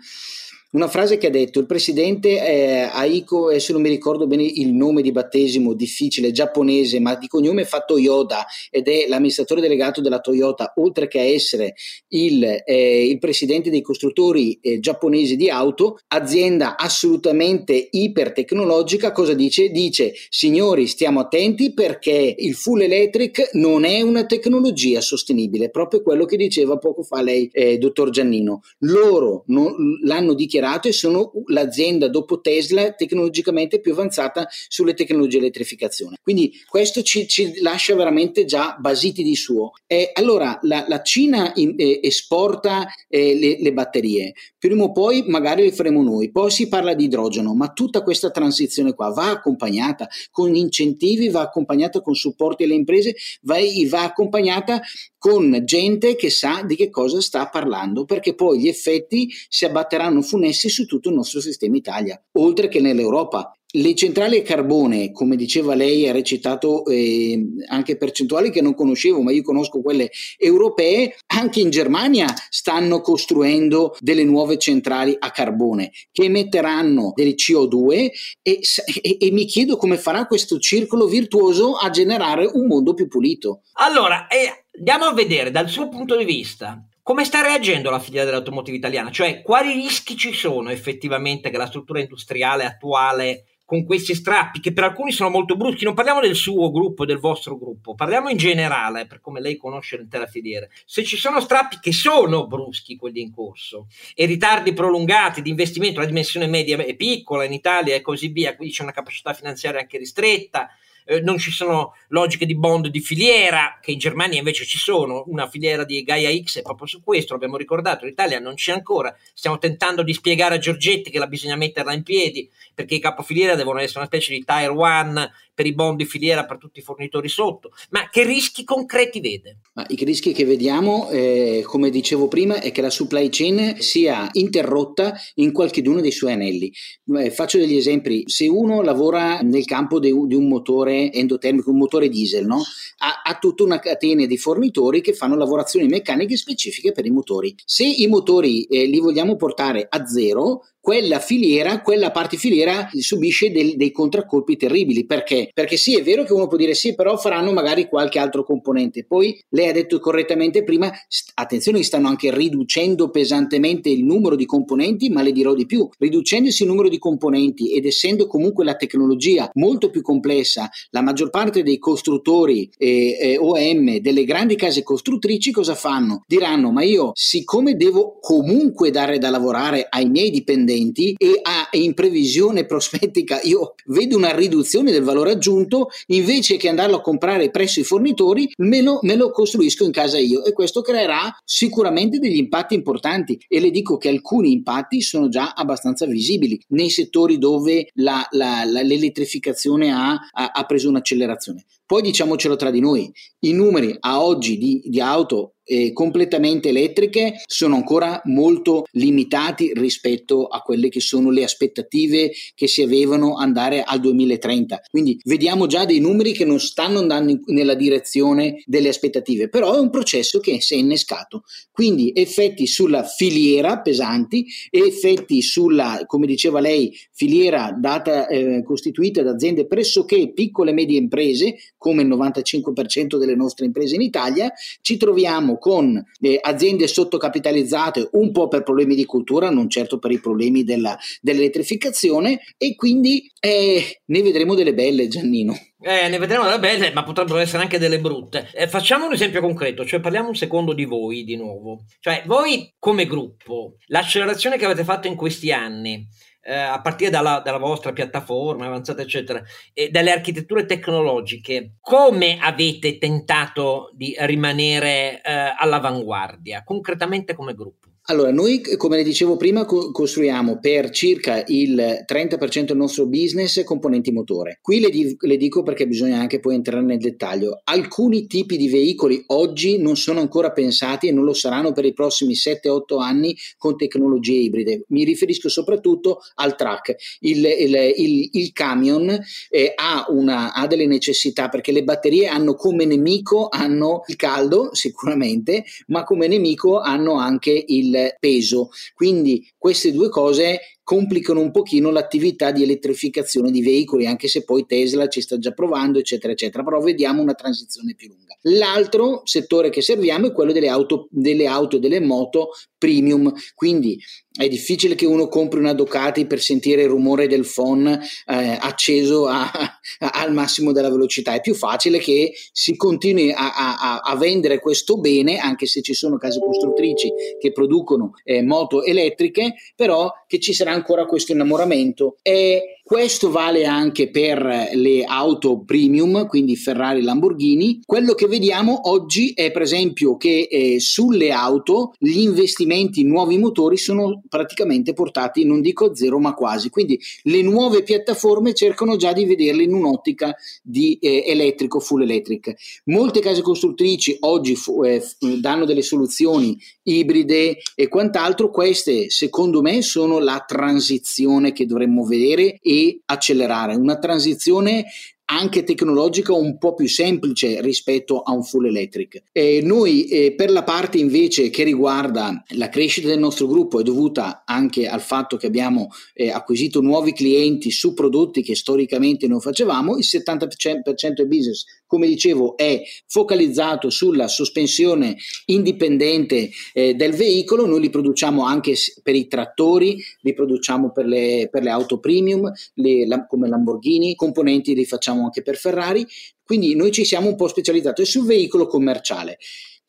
una frase che ha detto il presidente eh, Aiko, se non mi ricordo bene il nome di battesimo, difficile, giapponese, ma di cognome fa Toyota ed è l'amministratore delegato della Toyota, oltre che essere il, eh, il presidente dei costruttori eh, giapponesi di auto, azienda assolutamente ipertecnologica, cosa dice? Dice, signori, stiamo attenti perché il full electric non è una tecnologia sostenibile, proprio quello che diceva poco fa lei, eh, dottor Giannino. Loro non, l'hanno dichiarato dichiarato e sono l'azienda dopo Tesla tecnologicamente più avanzata sulle tecnologie di elettrificazione. Quindi questo ci, ci lascia veramente già basiti di suo. Eh, allora la, la Cina in, eh, esporta eh, le, le, batterie, prima o poi magari le faremo noi, poi si parla di idrogeno, ma tutta questa transizione qua va accompagnata con incentivi, va accompagnata con supporti alle imprese, va, va accompagnata con gente che sa di che cosa sta parlando, perché poi gli effetti si abbatteranno funessi su tutto il nostro sistema Italia, oltre che nell'Europa. Le centrali a carbone, come diceva lei, ha recitato eh, anche percentuali che non conoscevo, ma io conosco quelle europee. Anche in Germania stanno costruendo delle nuove centrali a carbone che emetteranno del CO2 e, e, e mi chiedo come farà questo circolo virtuoso a generare un mondo più pulito.
Allora, eh, andiamo a vedere dal suo punto di vista come sta reagendo la filiera dell'automotive italiana? Cioè, quali rischi ci sono effettivamente che la struttura industriale attuale con questi strappi che per alcuni sono molto bruschi, non parliamo del suo gruppo, del vostro gruppo, parliamo in generale, per come lei conosce l'intera filiera. Se ci sono strappi che sono bruschi quelli in corso e ritardi prolungati di investimento, la dimensione media è piccola in Italia e così via, quindi c'è una capacità finanziaria anche ristretta, eh, non ci sono logiche di bond di filiera, che in Germania invece ci sono, una filiera di Gaia X è proprio su questo, l'abbiamo ricordato, in Italia non c'è ancora, stiamo tentando di spiegare a Giorgetti che la bisogna metterla in piedi, perché i capofiliera devono essere una specie di tier one per i bond di filiera per tutti i fornitori sotto, ma che rischi concreti vede?
Ma I rischi che vediamo, eh, come dicevo prima, è che la supply chain sia interrotta in qualcheduno dei suoi anelli. Eh, faccio degli esempi, se uno lavora nel campo de, di un motore endotermico, un motore diesel, no? ha, ha tutta una catena di fornitori che fanno lavorazioni meccaniche specifiche per i motori. Se i motori eh, li vogliamo portare a zero, quella filiera, quella parte filiera subisce del, dei contraccolpi terribili. Perché? Perché sì, è vero che uno può dire sì, però faranno magari qualche altro componente. Poi lei ha detto correttamente prima, st- attenzione, stanno anche riducendo pesantemente il numero di componenti, ma le dirò di più, riducendosi il numero di componenti ed essendo comunque la tecnologia molto più complessa, la maggior parte dei costruttori eh, eh, OM delle grandi case costruttrici cosa fanno? Diranno, ma io siccome devo comunque dare da lavorare ai miei dipendenti, 2020 e a, in previsione prospettica io vedo una riduzione del valore aggiunto, invece che andarlo a comprare presso i fornitori, me lo, me lo costruisco in casa io e questo creerà sicuramente degli impatti importanti e le dico che alcuni impatti sono già abbastanza visibili nei settori dove la, la, la, l'elettrificazione ha, ha, ha preso un'accelerazione. Poi diciamocelo tra di noi, i numeri a oggi di, di auto eh, completamente elettriche sono ancora molto limitati rispetto a quelle che sono le aspettative che si avevano andare al 2030. Quindi vediamo già dei numeri che non stanno andando in, nella direzione delle aspettative, però è un processo che si è innescato. Quindi effetti sulla filiera pesanti effetti sulla, come diceva lei, filiera data, eh, costituita da aziende pressoché piccole e medie imprese, come il 95% delle nostre imprese in Italia, ci troviamo con eh, aziende sottocapitalizzate un po' per problemi di cultura, non certo per i problemi della, dell'elettrificazione e quindi eh, ne vedremo delle belle Giannino.
Eh, ne vedremo delle belle, ma potrebbero essere anche delle brutte. Eh, facciamo un esempio concreto, cioè parliamo un secondo di voi di nuovo. Cioè, voi come gruppo, l'accelerazione che avete fatto in questi anni, eh, a partire dalla, dalla, vostra piattaforma avanzata, eccetera, e dalle architetture tecnologiche, come avete tentato di rimanere eh, all'avanguardia, concretamente come gruppo?
Allora, noi, come le dicevo prima, co- costruiamo per circa il 30% del nostro business componenti motore. Qui le, di- le, dico perché bisogna anche poi entrare nel dettaglio. Alcuni tipi di veicoli oggi non sono ancora pensati e non lo saranno per i prossimi 7-8 anni con tecnologie ibride. Mi riferisco soprattutto al truck. Il, il, il, il camion eh, ha, una, ha, delle necessità perché le batterie hanno come nemico hanno il caldo sicuramente, ma come nemico hanno anche il peso. Quindi queste due cose complicano un pochino l'attività di elettrificazione di veicoli, anche se poi Tesla ci sta già provando, eccetera, eccetera, però vediamo una transizione più lunga. L'altro settore che serviamo è quello delle auto, delle auto e delle moto premium, quindi è difficile che uno compri una Ducati per sentire il rumore del phone eh, acceso a, a, al massimo della velocità, è più facile che si continui a, a, vendere questo bene, anche se ci sono case costruttrici che producono eh, moto elettriche, però che ci sarà ancora questo innamoramento. E questo vale anche per le auto premium, quindi Ferrari Lamborghini. Quello che vediamo oggi è per esempio che eh, sulle auto gli investimenti in nuovi motori sono praticamente portati, non dico a zero, ma quasi. Quindi le nuove piattaforme cercano già di vederle in un'ottica di eh, elettrico, full electric. Molte case costruttrici oggi fu, eh, danno delle soluzioni ibride e quant'altro. Queste, secondo me, sono la transizione che dovremmo vedere e accelerare, una transizione anche tecnologica un po' più semplice rispetto a un full electric. E noi eh, per la parte invece che riguarda la crescita del nostro gruppo è dovuta anche al fatto che abbiamo eh, acquisito nuovi clienti su prodotti che storicamente non facevamo, il 70% del business come dicevo è focalizzato sulla sospensione indipendente eh, del veicolo, noi li produciamo anche per i trattori, li produciamo per le, per le auto premium le, la, come Lamborghini, componenti li facciamo anche per Ferrari, quindi noi ci siamo un po' specializzati sul veicolo commerciale.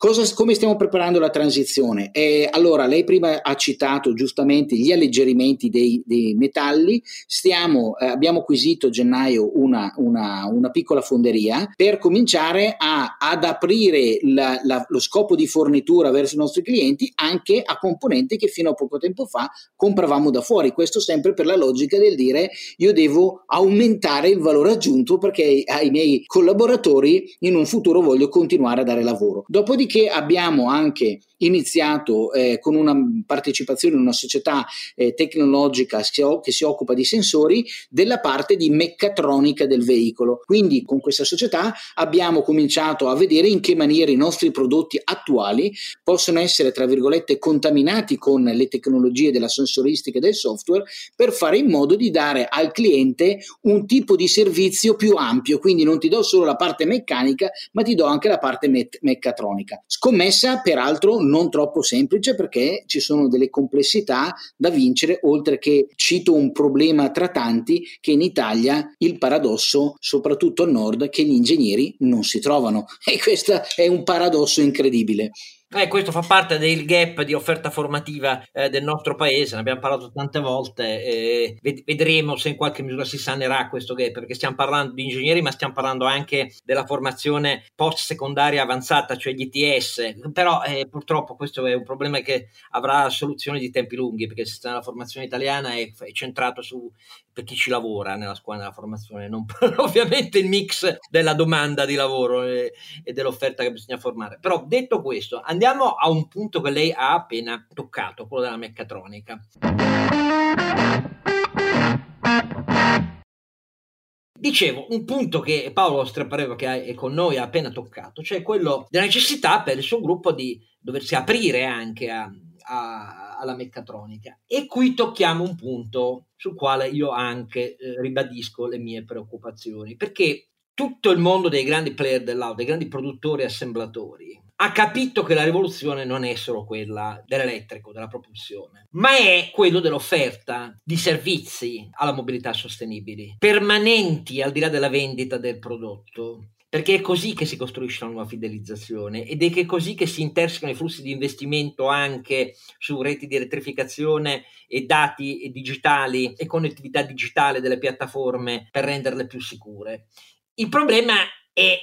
Cosa, come stiamo preparando la transizione? Eh, allora, lei prima ha citato giustamente gli alleggerimenti dei, dei metalli. Stiamo, eh, abbiamo acquisito a gennaio una, una, una, piccola fonderia per cominciare a, ad aprire la, la, lo scopo di fornitura verso i nostri clienti anche a componenti che fino a poco tempo fa compravamo da fuori. Questo sempre per la logica del dire io devo aumentare il valore aggiunto perché ai miei collaboratori in un futuro voglio continuare a dare lavoro. Dopodiché Dopodiché abbiamo anche iniziato eh, con una partecipazione in una società eh, tecnologica che si occupa di sensori della parte di meccatronica del veicolo. Quindi con questa società abbiamo cominciato a vedere in che maniera i nostri prodotti attuali possono essere, tra virgolette, contaminati con le tecnologie della sensoristica e del software per fare in modo di dare al cliente un tipo di servizio più ampio. Quindi non ti do solo la parte meccanica, ma ti do anche la parte me- meccatronica. Scommessa, peraltro, non troppo semplice perché ci sono delle complessità da vincere, oltre che cito un problema tra tanti che in Italia il paradosso, soprattutto al nord, che gli ingegneri non si trovano. E questo è un paradosso incredibile.
Eh, questo fa parte del gap di offerta formativa eh, del nostro paese, ne abbiamo parlato tante volte, eh, vedremo se in qualche misura si sanerà questo gap, perché stiamo parlando di ingegneri, ma stiamo parlando anche della formazione post secondaria avanzata, cioè gli ITS, però eh, purtroppo questo è un problema che avrà soluzioni di tempi lunghi, perché il sistema della formazione italiana è, è centrato su per chi ci lavora nella scuola della formazione, non [LAUGHS] ovviamente il mix della domanda di lavoro e, e, dell'offerta che bisogna formare. Però detto questo, andiamo a un punto che lei ha appena toccato, quello della meccatronica. Dicevo, un punto che Paolo Strapareva che è con noi ha appena toccato, cioè quello della necessità per il suo gruppo di doversi aprire anche a, a, alla meccatronica. E qui tocchiamo un punto sul quale io anche eh, ribadisco le mie preoccupazioni, perché tutto il mondo dei grandi player dell'auto, dei grandi produttori e assemblatori, ha capito che la rivoluzione non è solo quella dell'elettrico, della propulsione, ma è quello dell'offerta di servizi alla mobilità sostenibili, permanenti al di là della vendita del prodotto, perché è così che si costruisce una nuova fidelizzazione ed è così che si intersecano i flussi di investimento anche su reti di elettrificazione e dati digitali e connettività digitale delle piattaforme per renderle più sicure. Il problema è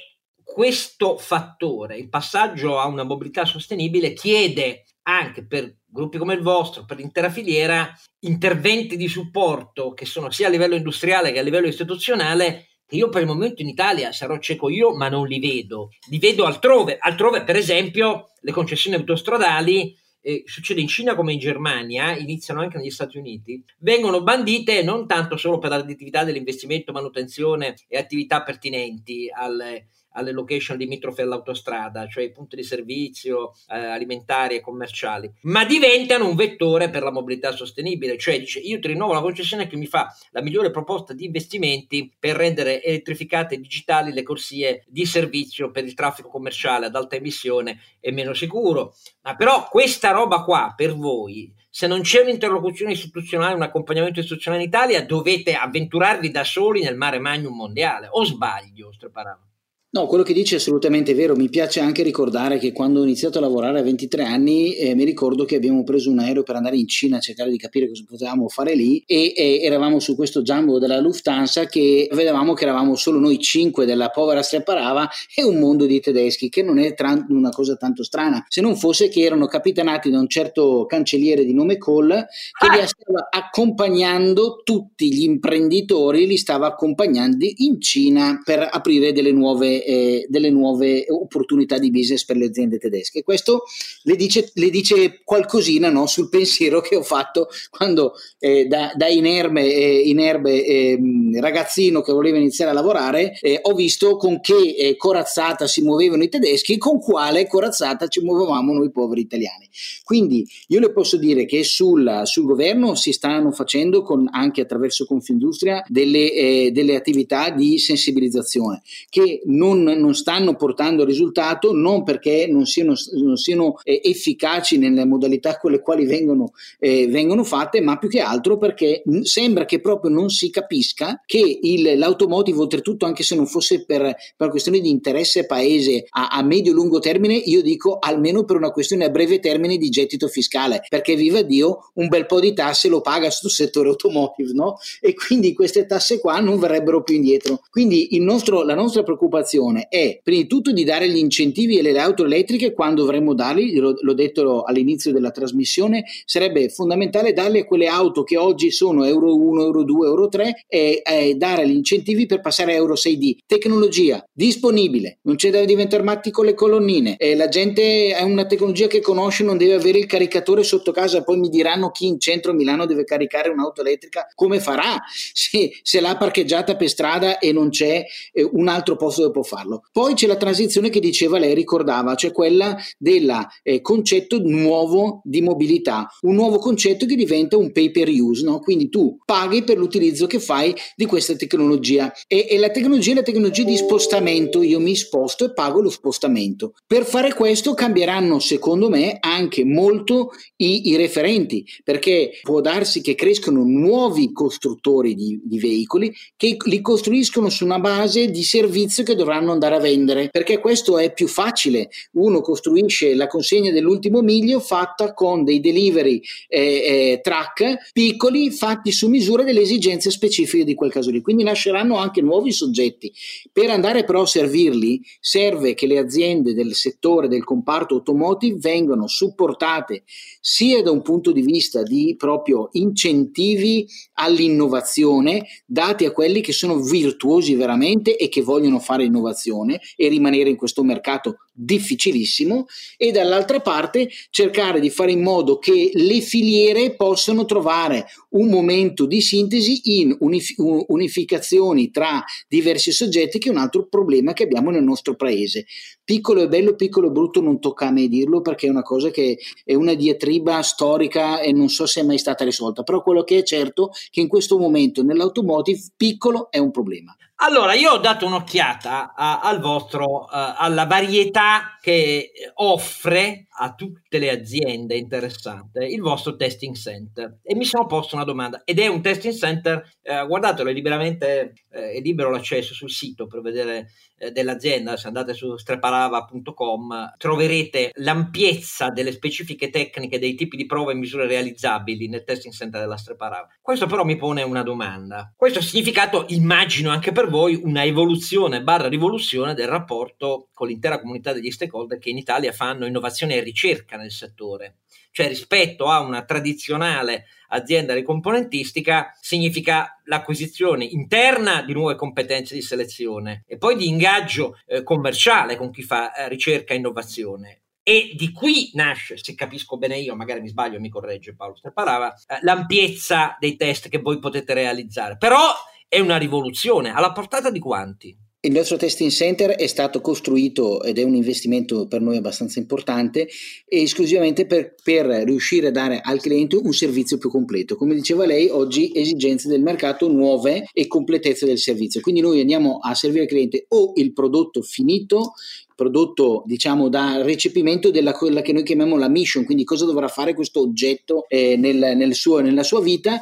questo fattore, il passaggio a una mobilità sostenibile chiede anche per gruppi come il vostro, per l'intera filiera, interventi di supporto che sono sia a livello industriale che a livello istituzionale io per il momento in Italia sarò cieco io, ma non li vedo. Li vedo altrove. Altrove, per esempio, le concessioni autostradali, eh, succede in Cina come in Germania, iniziano anche negli Stati Uniti, vengono bandite non tanto solo per l'additività dell'investimento, manutenzione e attività pertinenti alle alle location limitrofe all'autostrada, cioè i punti di servizio eh, alimentari e commerciali, ma diventano un vettore per la mobilità sostenibile, cioè dice io ti rinnovo la concessione che mi fa la migliore proposta di investimenti per rendere elettrificate e digitali le corsie di servizio per il traffico commerciale ad alta emissione e meno sicuro. Ma però questa roba qua per voi se non c'è un'interlocuzione istituzionale, un accompagnamento istituzionale in Italia, dovete avventurarvi da soli nel mare magnum mondiale. O sbaglio, Streparano?
No, quello che dice è assolutamente vero. Mi piace anche ricordare che quando ho iniziato a lavorare a 23 anni, eh, mi ricordo che abbiamo preso un aereo per andare in Cina a cercare di capire cosa potevamo fare lì e, e eravamo su questo jumbo della Lufthansa che vedevamo che eravamo solo noi cinque della povera Strepparava e un mondo di tedeschi, che non è tra- una cosa tanto strana, se non fosse che erano capitanati da un certo cancelliere di nome Cole che ah. li stava accompagnando tutti gli imprenditori, li stava accompagnando in Cina per aprire delle nuove eh, delle nuove opportunità di business per le aziende tedesche. Questo le dice, le dice qualcosina no, sul pensiero che ho fatto quando eh, da, da, inerme, eh, inerbe ehm, ragazzino che voleva iniziare a lavorare eh, ho visto con che eh, corazzata si muovevano i tedeschi e con quale corazzata ci muovevamo noi poveri italiani. Quindi io le posso dire che sul, sul governo si stanno facendo con, anche attraverso Confindustria delle, eh, delle attività di sensibilizzazione che non non, stanno portando risultato non perché non siano, non siano eh, efficaci nelle modalità con le quali vengono, eh, vengono fatte, ma più che altro perché sembra che proprio non si capisca che il, l'automotive, oltretutto anche se non fosse per, per questione di interesse paese a, a medio-lungo termine, io dico almeno per una questione a breve termine di gettito fiscale, perché viva Dio un bel po' di tasse lo paga sul settore automotive, no? E quindi queste tasse qua non verrebbero più indietro. Quindi nostro, la nostra preoccupazione è prima di tutto di dare gli incentivi alle auto elettriche quando dovremmo darli, l'ho, l'ho detto all'inizio della trasmissione, sarebbe fondamentale darli a quelle auto che oggi sono Euro 1, Euro 2, Euro 3 e, e dare gli incentivi per passare a Euro 6D. Tecnologia disponibile, non c'è da diventare matti con le colonnine, eh, la gente è una tecnologia che conosce, non deve avere il caricatore sotto casa, poi mi diranno chi in centro Milano deve caricare un'auto elettrica, come farà se, se l'ha parcheggiata per strada e non c'è eh, un altro posto dove può farlo. Poi c'è la transizione che diceva lei, ricordava, cioè quella del eh, concetto nuovo di mobilità, un nuovo concetto che diventa un pay per use, no? quindi tu paghi per l'utilizzo che fai di questa tecnologia e, e la tecnologia è la tecnologia di spostamento, io mi sposto e pago lo spostamento. Per fare questo cambieranno secondo me anche molto i, i referenti, perché può darsi che crescano nuovi costruttori di, di veicoli che li costruiscono su una base di servizio che dovranno andare a vendere, perché questo è più facile. Uno costruisce la consegna dell'ultimo miglio fatta con dei delivery eh, eh, track piccoli fatti su misura delle esigenze specifiche di quel caso lì. Quindi nasceranno anche nuovi soggetti. Per andare però a servirli serve che le aziende del settore del comparto automotive vengano supportate supportate sia da un punto di vista di proprio incentivi all'innovazione dati a quelli che sono virtuosi veramente e che vogliono fare innovazione e rimanere in questo mercato difficilissimo e dall'altra parte cercare di fare in modo che le filiere possano trovare un momento di sintesi in unif- unificazioni tra diversi soggetti che è un altro problema che abbiamo nel nostro paese. Piccolo e bello, piccolo e brutto non tocca a me dirlo perché è una cosa che è una diatriba storica e non so se è mai stata risolta, però quello che è certo è che in questo momento nell'automotive piccolo è un problema.
Allora, io ho dato un'occhiata a, al vostro, uh, alla varietà che offre a tutte le aziende interessate il vostro testing center e mi sono posto una domanda ed è un testing center, eh, guardatelo, è liberamente, eh, è libero l'accesso sul sito per vedere eh, dell'azienda, se andate su streparava.com troverete l'ampiezza delle specifiche tecniche dei tipi di prove e misure realizzabili nel testing center della Streparava. Questo però mi pone una domanda. Questo ha significato, immagino anche per voi, una evoluzione barra rivoluzione del rapporto con l'intera comunità degli stakeholder che in Italia fanno innovazione e ricerca nel settore cioè rispetto a una tradizionale azienda di componentistica significa l'acquisizione interna di nuove competenze di selezione e poi di ingaggio eh, commerciale con chi fa eh, ricerca e innovazione. E di qui nasce, se capisco bene io, magari mi sbaglio, mi corregge Paolo Streparava, eh, l'ampiezza dei test che voi potete realizzare. Però è una rivoluzione, alla portata di quanti?
Il nostro testing center è stato costruito ed è un investimento per noi abbastanza importante esclusivamente per, per, riuscire a dare al cliente un servizio più completo. Come diceva lei, oggi esigenze del mercato nuove e completezza del servizio. Quindi noi andiamo a servire al cliente o il prodotto finito, prodotto diciamo da recepimento della quella che noi chiamiamo la mission, quindi cosa dovrà fare questo oggetto eh, nel, nel suo, nella sua vita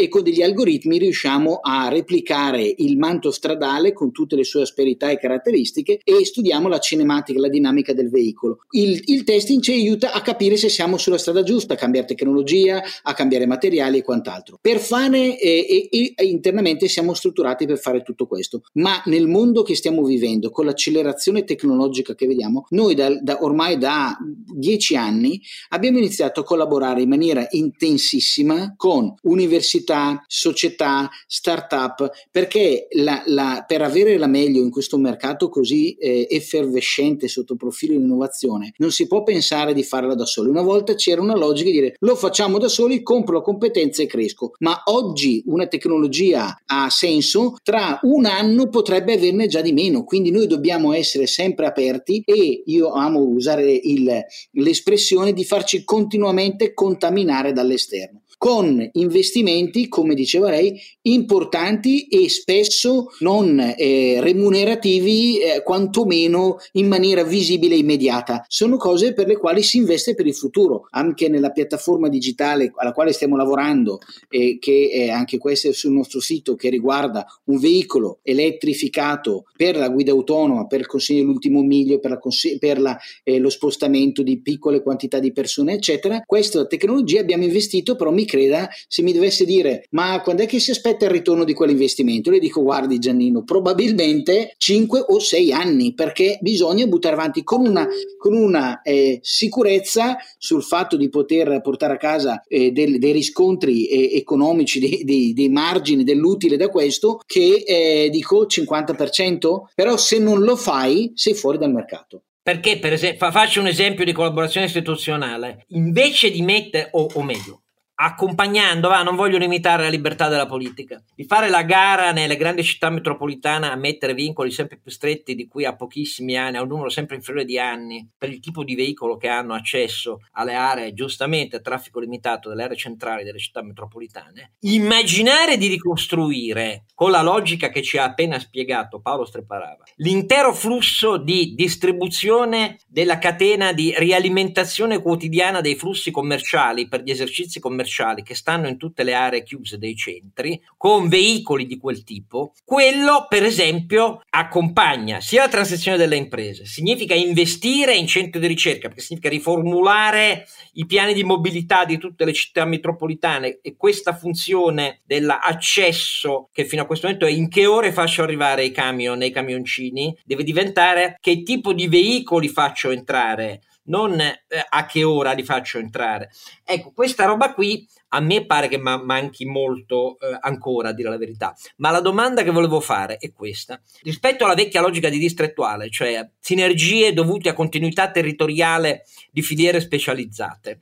e con degli algoritmi riusciamo a replicare il manto stradale con tutte le sue asperità e caratteristiche e studiamo la cinematica, la dinamica del veicolo. Il, il testing ci aiuta a capire se siamo sulla strada giusta, a cambiare tecnologia, a cambiare materiali e quant'altro. Per fare eh, e, internamente siamo strutturati per fare tutto questo, ma nel mondo che stiamo vivendo, con l'accelerazione tecnologica che vediamo, noi da, da, ormai da dieci anni abbiamo iniziato a collaborare in maniera intensissima con università università, società, start-up, perché la, la, per avere la meglio in questo mercato così eh, effervescente sotto profilo di innovazione, non si può pensare di farla da soli. Una volta c'era una logica di dire lo facciamo da soli, compro la competenza e cresco, ma oggi una tecnologia ha senso, tra un anno potrebbe averne già di meno, quindi noi dobbiamo essere sempre aperti e io amo usare il, l'espressione di farci continuamente contaminare dall'esterno con investimenti, come diceva lei, importanti e spesso non eh, remunerativi, eh, quantomeno in maniera visibile e immediata. Sono cose per le quali si investe per il futuro. Anche nella piattaforma digitale alla quale stiamo lavorando, eh, che è anche questa sul nostro sito, che riguarda un veicolo elettrificato per la guida autonoma, per il consegno dell'ultimo miglio, per, la cons- per la, eh, lo spostamento di piccole quantità di persone, eccetera. Questa tecnologia abbiamo investito, però mi creda, se mi dovesse dire ma quando è che si aspetta il ritorno di quell'investimento? Le dico guardi Giannino, probabilmente 5 o 6 anni perché bisogna buttare avanti con una, con una eh, sicurezza sul fatto di poter portare a casa eh, del, dei riscontri eh, economici, dei, dei, dei, margini dell'utile da questo che eh, dico 50%, però se non lo fai sei fuori dal mercato.
Perché, per esempio, faccio un esempio di collaborazione istituzionale. Invece di mettere, o, o meglio, accompagnando, va, non voglio limitare la libertà della politica, di fare la gara nelle grandi città metropolitane a mettere vincoli sempre più stretti di cui a pochissimi anni, a un numero sempre inferiore di anni, per il tipo di veicolo che hanno accesso alle aree, giustamente a traffico limitato delle aree centrali delle città metropolitane, immaginare di ricostruire, con la logica che ci ha appena spiegato Paolo Streparava, l'intero flusso di distribuzione della catena di rialimentazione quotidiana dei flussi commerciali per gli esercizi commerciali commerciali che stanno in tutte le aree chiuse dei centri, con veicoli di quel tipo, quello per esempio accompagna sia la transizione delle imprese, significa investire in centri di ricerca, perché significa riformulare i piani di mobilità di tutte le città metropolitane e questa funzione dell'accesso che fino a questo momento è in che ore faccio arrivare i camion nei camioncini, deve diventare che tipo di veicoli faccio entrare non eh, a che ora li faccio entrare. Ecco, questa roba qui a me pare che ma- manchi molto eh, ancora, a dire la verità. Ma la domanda che volevo fare è questa. Rispetto alla vecchia logica di distrettuale, cioè sinergie dovute a continuità territoriale di filiere specializzate,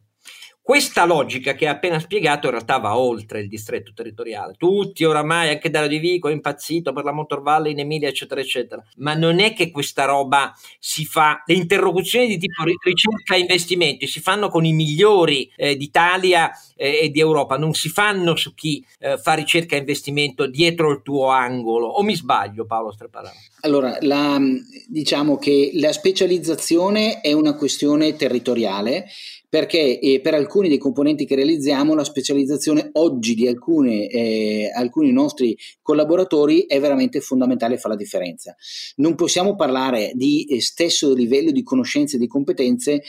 questa logica che ha appena spiegato in realtà va oltre il distretto territoriale. Tutti oramai, anche Dario Di Vico, è impazzito per la Motor Valley in Emilia, eccetera, eccetera. Ma non è che questa roba si fa, le interlocuzioni di tipo ricerca e investimenti si fanno con i migliori eh, d'Italia eh, e di Europa, non si fanno su chi eh, fa ricerca e investimento dietro il tuo angolo. O mi sbaglio, Paolo Streparano?
Allora, la, diciamo che la specializzazione è una questione territoriale perché eh, per alcuni dei componenti che realizziamo la specializzazione oggi di alcune, eh, alcuni nostri collaboratori è veramente fondamentale e fa la differenza. Non possiamo parlare di eh, stesso livello di conoscenze e di competenze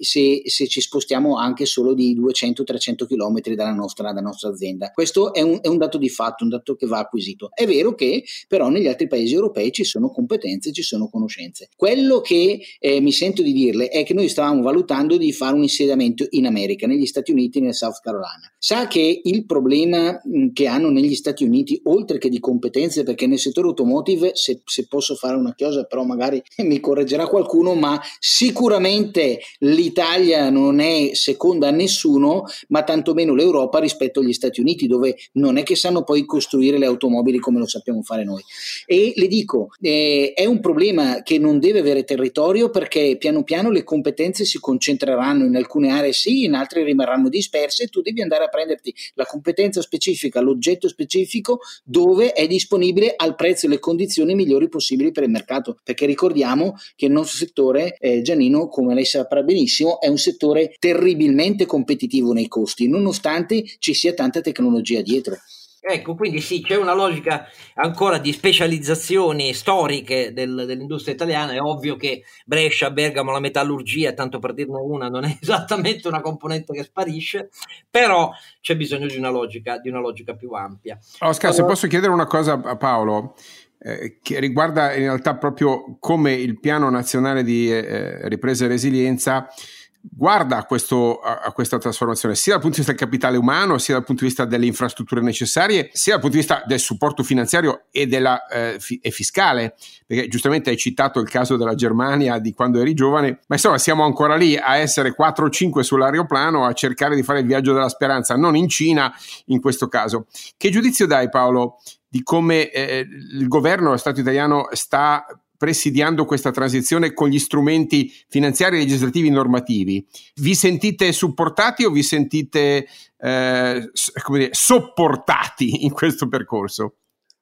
se, se, ci spostiamo anche solo di 200-300 km dalla nostra, dalla nostra, azienda. Questo è un, è un dato di fatto, un dato che va acquisito. È vero che però negli altri paesi europei ci sono competenze, ci sono conoscenze. Quello che eh, mi sento di dirle è che noi stavamo valutando di fare un insediamento in America, negli Stati Uniti e nel South Carolina. Sa che il problema che hanno negli Stati Uniti, oltre che di competenze, perché nel settore automotive, se, se posso fare una cosa, però magari [LAUGHS] mi correggerà qualcuno, ma sicuramente l'Italia non è seconda a nessuno, ma tantomeno l'Europa rispetto agli Stati Uniti, dove non è che sanno poi costruire le automobili come lo sappiamo fare noi. E le dico, eh, è un problema che non deve avere territorio perché piano piano le competenze si concentreranno in alcune aree sì, in altre rimarranno disperse e tu devi andare a prenderti la competenza specifica, l'oggetto specifico dove è disponibile al prezzo e le condizioni migliori possibili per il mercato. Perché ricordiamo che il nostro settore, eh, Giannino, come lei saprà benissimo, è un settore terribilmente competitivo nei costi, nonostante ci sia tanta tecnologia dietro.
Ecco, quindi sì, c'è una logica ancora di specializzazioni storiche del, dell'industria italiana. È ovvio che Brescia, Bergamo, la metallurgia, tanto per dirne una, non è [LAUGHS] esattamente una componente che sparisce, però c'è bisogno di una logica, di una logica più ampia.
Oscar, allora, se posso chiedere una cosa a Paolo. Eh, che riguarda in realtà proprio come il piano nazionale di eh, ripresa e resilienza guarda a, questo, a, questa trasformazione sia dal punto di vista del capitale umano, sia dal punto di vista delle infrastrutture necessarie, sia dal punto di vista del supporto finanziario e, della, eh, fi, e fiscale, perché giustamente hai citato il caso della Germania di quando eri giovane, ma insomma siamo ancora lì a essere 4 o 5 sull'aeroplano a cercare di fare il viaggio della speranza, non in Cina in questo caso. Che giudizio dai Paolo di come eh, il governo, lo Stato italiano sta presidiando questa transizione con gli strumenti finanziari, legislativi e normativi. Vi sentite supportati o vi sentite eh, dire, sopportati in questo percorso?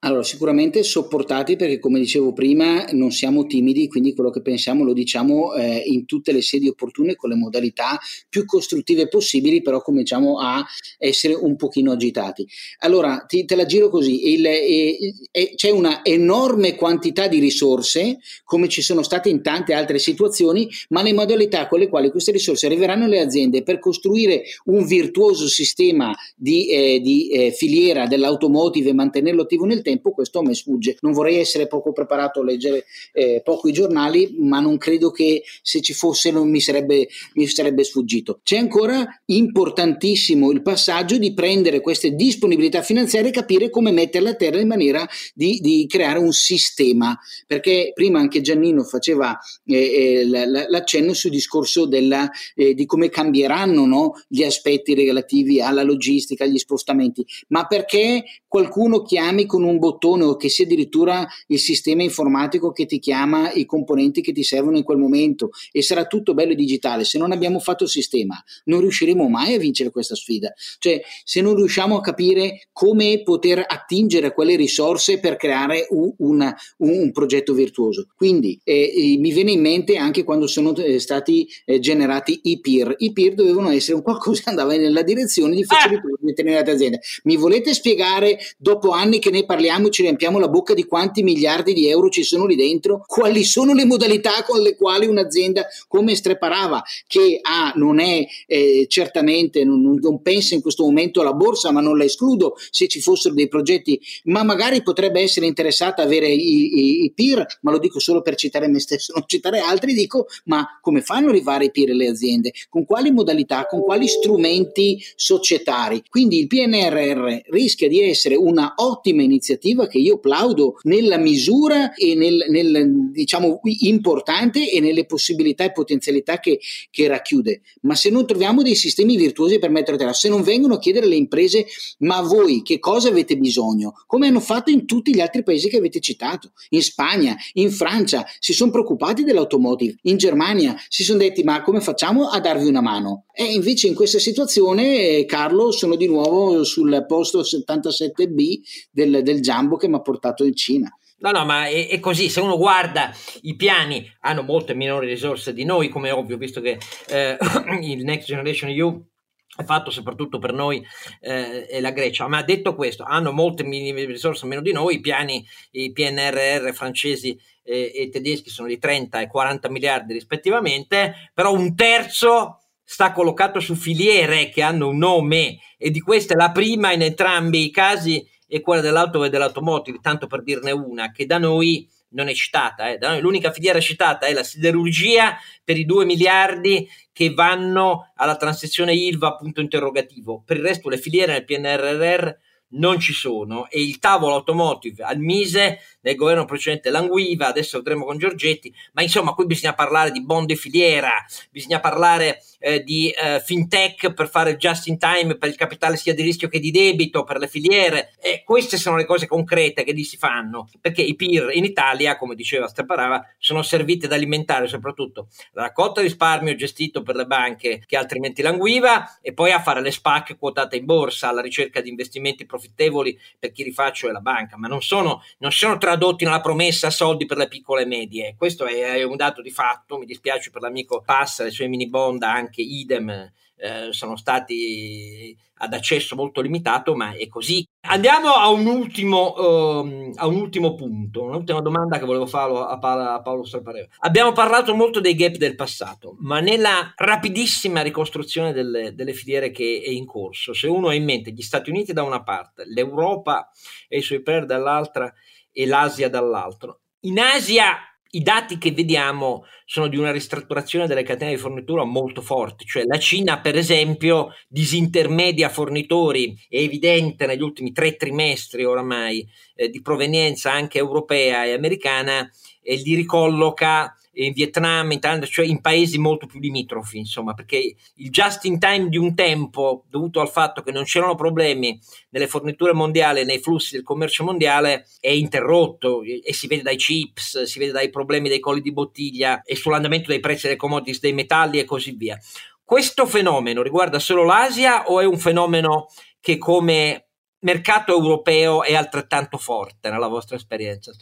Allora, sicuramente sopportati perché, come dicevo prima, non siamo timidi, quindi quello che pensiamo lo diciamo eh, in tutte le sedi opportune con le modalità più costruttive possibili, però cominciamo a essere un pochino agitati. Allora, ti, te la giro così, il, eh, eh, c'è una enorme quantità di risorse, come ci sono state in tante altre situazioni, ma le modalità con le quali queste risorse arriveranno alle aziende per costruire un virtuoso sistema di, eh, di eh, filiera dell'automotive e mantenerlo attivo nel tempo, tempo, questo me sfugge. Non vorrei essere poco preparato a leggere eh, poco i giornali, ma non credo che se ci fosse non mi sarebbe, mi sarebbe sfuggito. C'è ancora importantissimo il passaggio di prendere queste disponibilità finanziarie e capire come metterle a terra in maniera di, di creare un sistema, perché prima anche Giannino faceva eh, eh, l'accenno sul discorso della, eh, di come cambieranno no, gli aspetti relativi alla logistica, agli spostamenti, ma perché qualcuno chiami con un bottone o che sia addirittura il sistema informatico che ti chiama i componenti che ti servono in quel momento e sarà tutto bello e digitale. Se non abbiamo fatto il sistema, non riusciremo mai a vincere questa sfida. Cioè, se non riusciamo a capire come poter attingere quelle risorse per creare un, una, un progetto virtuoso. Quindi eh, mi viene in mente anche quando sono eh, stati eh, generati i peer. I peer dovevano essere un qualcosa [LAUGHS] che andava nella direzione di facilitare ah. determinate aziende. Mi volete spiegare, dopo anni che ne parliamo e ci riempiamo la bocca di quanti miliardi di euro ci sono lì dentro, quali sono le modalità con le quali un'azienda come Streparava, che ha, non è eh, certamente, non, non pensa in questo momento alla borsa, ma non la escludo se ci fossero dei progetti, ma magari potrebbe essere interessata a avere i, i, i peer, ma lo dico solo per citare me stesso, [LAUGHS] non citare altri, dico, ma come fanno ad arrivare i peer alle aziende? Con quali modalità, con quali strumenti societari? Quindi il PNRR rischia di essere una ottima iniziativa che io plaudo nella misura e nel, nel diciamo importante e nelle possibilità e potenzialità che, che racchiude. Ma se non troviamo dei sistemi virtuosi per mettere a terra, se non vengono a chiedere alle imprese ma voi che cosa avete bisogno, come hanno fatto in tutti gli altri paesi che avete citato, in Spagna, in Francia, si sono preoccupati dell'automotive, in Germania si sono detti ma come facciamo a darvi una mano? E invece in questa situazione, Carlo, sono di nuovo sul posto 77B del, del Jumbo che mi ha portato in Cina.
No, no, ma è, è, così. Se uno guarda i piani, hanno molte minori risorse di noi, come ovvio, visto che eh, [CLEARS THROAT] il Next Generation EU è fatto soprattutto per noi eh, e la Grecia. Ma detto questo, hanno molte risorse meno di noi, i piani, i PNRR francesi e, e tedeschi sono di 30 e 40 miliardi rispettivamente, però un terzo sta collocato su filiere che hanno un nome e di queste la prima in entrambi i casi è quella dell'auto e dell'automotive, tanto per dirne una, che da noi non è citata, eh. noi l'unica filiera citata è la siderurgia per i 2 miliardi che vanno alla transizione ILVA, punto interrogativo. Per il resto le filiere nel PNRR non ci sono e il tavolo automotive al Mise nel governo precedente languiva, adesso vedremo con Giorgetti, ma insomma qui bisogna parlare di bond di filiera, bisogna parlare eh, di eh, fintech per fare just in time per il capitale sia di rischio che di debito per le filiere. E queste sono le cose concrete che lì si fanno perché i peer in Italia come diceva Steparava sono serviti ad alimentare soprattutto la raccolta risparmio gestito per le banche che altrimenti languiva e poi a fare le SPAC quotate in borsa alla ricerca di investimenti profittevoli per chi rifaccio è la banca. Ma non sono, non sono tradotti nella promessa soldi per le piccole e medie. Questo è, è un dato di fatto. Mi dispiace per l'amico Passa e i suoi mini bond anche anche idem eh, sono stati ad accesso molto limitato, ma è così. Andiamo a un ultimo, uh, a un ultimo punto, un'ultima domanda che volevo fare a, pa- a Paolo Strapareo. Abbiamo parlato molto dei gap del passato, ma nella rapidissima ricostruzione delle, delle filiere che è in corso, se uno ha in mente gli Stati Uniti da una parte, l'Europa e i suoi per dall'altra e l'Asia dall'altro, in Asia i dati che vediamo sono di una ristrutturazione delle catene di fornitura molto forte, cioè la Cina per esempio disintermedia fornitori, è evidente negli ultimi tre trimestri oramai eh, di provenienza anche europea e americana e li ricolloca in Vietnam, in Thailandia, cioè in paesi molto più limitrofi, insomma, perché il just in time di un tempo, dovuto al fatto che non c'erano problemi nelle forniture mondiali, nei flussi del commercio mondiale, è interrotto e si vede dai chips, si vede dai problemi dei colli di bottiglia e sull'andamento dei prezzi dei commodities, dei metalli e così via. Questo fenomeno riguarda solo l'Asia o è un fenomeno che come mercato europeo è altrettanto forte nella vostra esperienza?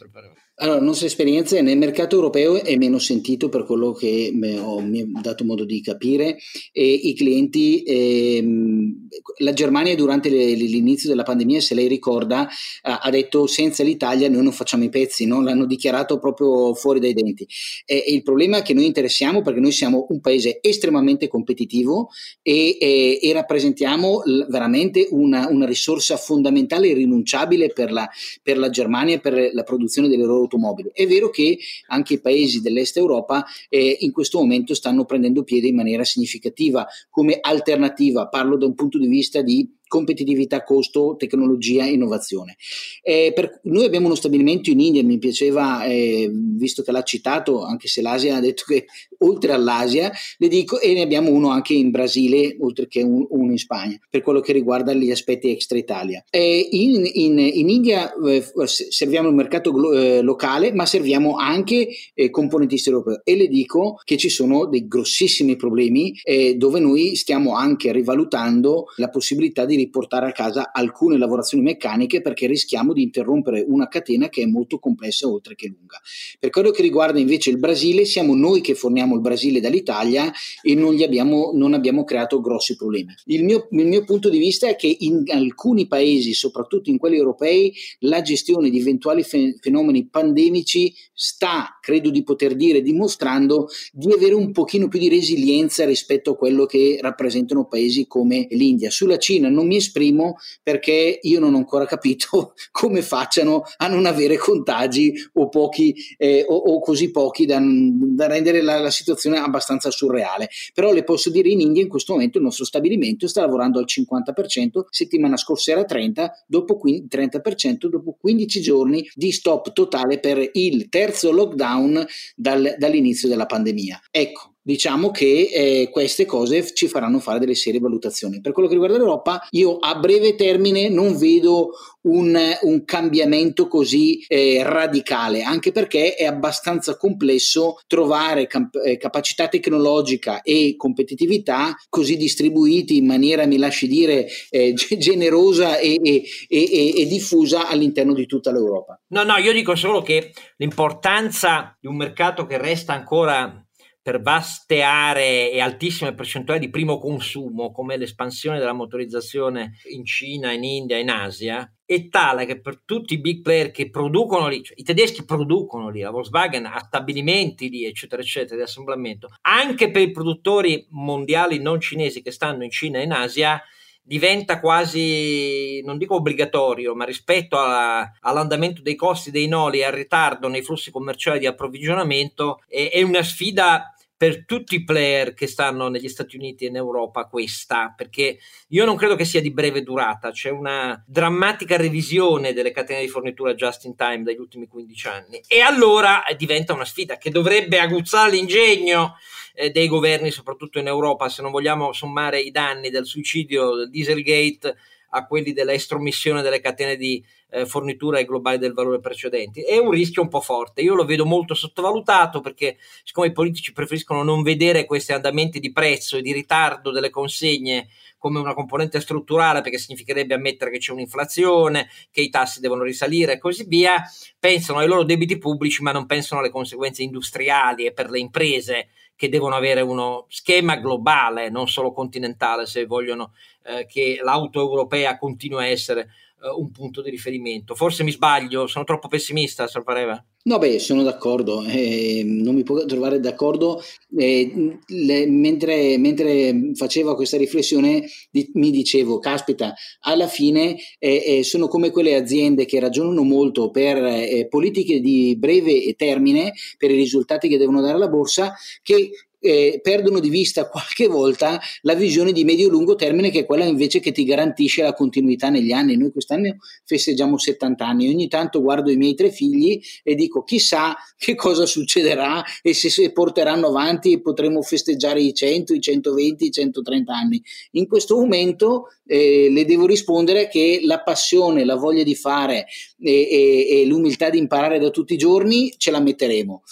Allora, la nostra esperienza nel mercato europeo è meno sentito per quello che ho, mi è dato modo di capire e i clienti, ehm, la Germania durante le, l'inizio della pandemia, se lei ricorda, ha detto senza l'Italia noi non facciamo i pezzi, no? l'hanno dichiarato proprio fuori dai denti. E, e, il problema è che noi interessiamo perché noi siamo un paese estremamente competitivo e, e, e rappresentiamo l- veramente una, una, risorsa fondamentale e irrinunciabile per la, per la Germania e per la produzione delle loro automobili. È vero che anche i paesi dell'est Europa eh, in questo momento stanno prendendo piede in maniera significativa come alternativa, parlo da un punto di vista di competitività, costo, tecnologia, innovazione. Eh, per, noi abbiamo uno stabilimento in India, mi piaceva, eh, visto che l'ha citato, anche se l'Asia ha detto che oltre all'Asia, le dico, e ne abbiamo uno anche in Brasile, oltre che un, uno in Spagna, per quello che riguarda gli aspetti extra Italia. Eh, in, in, in, India eh, serviamo il mercato glo- eh, locale, ma serviamo anche eh, componentisti europei e le dico che ci sono dei grossissimi problemi dove noi stiamo anche rivalutando la possibilità di riportare a casa alcune lavorazioni meccaniche perché rischiamo di interrompere una catena che è molto complessa oltre che lunga. Per quello che riguarda invece il Brasile, siamo noi che forniamo il Brasile dall'Italia e non, abbiamo, non abbiamo creato grossi problemi. Il mio, il mio punto di vista è che in alcuni paesi, soprattutto in quelli europei, la gestione di eventuali fenomeni pandemici sta, credo di poter dire, dimostrando di avere un pochino più di resilienza rispetto a quello che rappresentano paesi come l'India. Sulla Cina non mi esprimo perché io non ho ancora capito [LAUGHS] come facciano a non avere contagi o pochi eh, o, o, così pochi da, da rendere la, la, situazione abbastanza surreale. Però le posso dire in India in questo momento il nostro stabilimento sta lavorando al 50%, settimana scorsa era 30, dopo 30% dopo 15 giorni di stop totale per il terzo lockdown dal, dall'inizio della pandemia. Ecco, diciamo che eh, queste cose ci faranno fare delle serie valutazioni. Per quello che riguarda l'Europa, io a breve termine non vedo un, un cambiamento così eh, radicale, anche perché è abbastanza complesso trovare camp- eh, capacità tecnologica e competitività così distribuiti in maniera, mi lasci dire, eh, [LAUGHS] generosa e, e, e, e diffusa all'interno di tutta l'Europa.
No, no, io dico solo che l'importanza di un mercato che resta ancora per vaste aree e altissime percentuali di primo consumo, come l'espansione della motorizzazione in Cina, in India, in Asia, è tale che per tutti i big player che producono lì, cioè i tedeschi producono lì, la Volkswagen ha stabilimenti lì, eccetera, eccetera, di assemblamento, anche per i produttori mondiali non cinesi che stanno in Cina e in Asia, diventa quasi, non dico obbligatorio, ma rispetto alla, all'andamento dei costi dei noli e al ritardo nei flussi commerciali di approvvigionamento, è, è una sfida per tutti i player che stanno negli Stati Uniti e in Europa questa, perché io non credo che sia di breve durata, c'è una drammatica revisione delle catene di fornitura just in time dagli ultimi 15 anni. E allora diventa una sfida che dovrebbe aguzzare l'ingegno eh, dei governi, soprattutto in Europa, se non vogliamo sommare i danni del suicidio del Dieselgate a quelli della estromissione delle catene di eh, fornitura ai globali del valore precedenti. È un rischio un po' forte. Io lo vedo molto sottovalutato perché, siccome i politici preferiscono non vedere questi andamenti di prezzo e di ritardo delle consegne come una componente strutturale, perché significherebbe ammettere che c'è un'inflazione, che i tassi devono risalire e così via, pensano ai loro debiti pubblici, ma non pensano alle conseguenze industriali e per le imprese che devono avere uno schema globale, non solo continentale, se vogliono eh, che l'auto europea continui a essere uh, un punto di riferimento. Forse mi sbaglio, sono troppo pessimista, Sorpareva.
No, beh, sono d'accordo, eh, non mi può trovare d'accordo. Eh, le, mentre, mentre, facevo questa riflessione di, mi dicevo, caspita, alla fine eh, eh sono come quelle aziende che ragionano molto per eh, politiche di breve termine, per i risultati che devono dare alla borsa, che eh, perdono di vista [LAUGHS] qualche volta la visione di medio-lungo termine che è quella invece che ti garantisce la continuità negli anni. Noi quest'anno festeggiamo 70 anni, ogni tanto guardo i miei tre figli e dico chissà che cosa succederà e se si porteranno avanti e potremo festeggiare i 100, i 120, i 130 anni. In questo momento eh, le devo rispondere che la passione, la voglia di fare e, e, e l'umiltà di imparare da tutti i giorni ce la metteremo.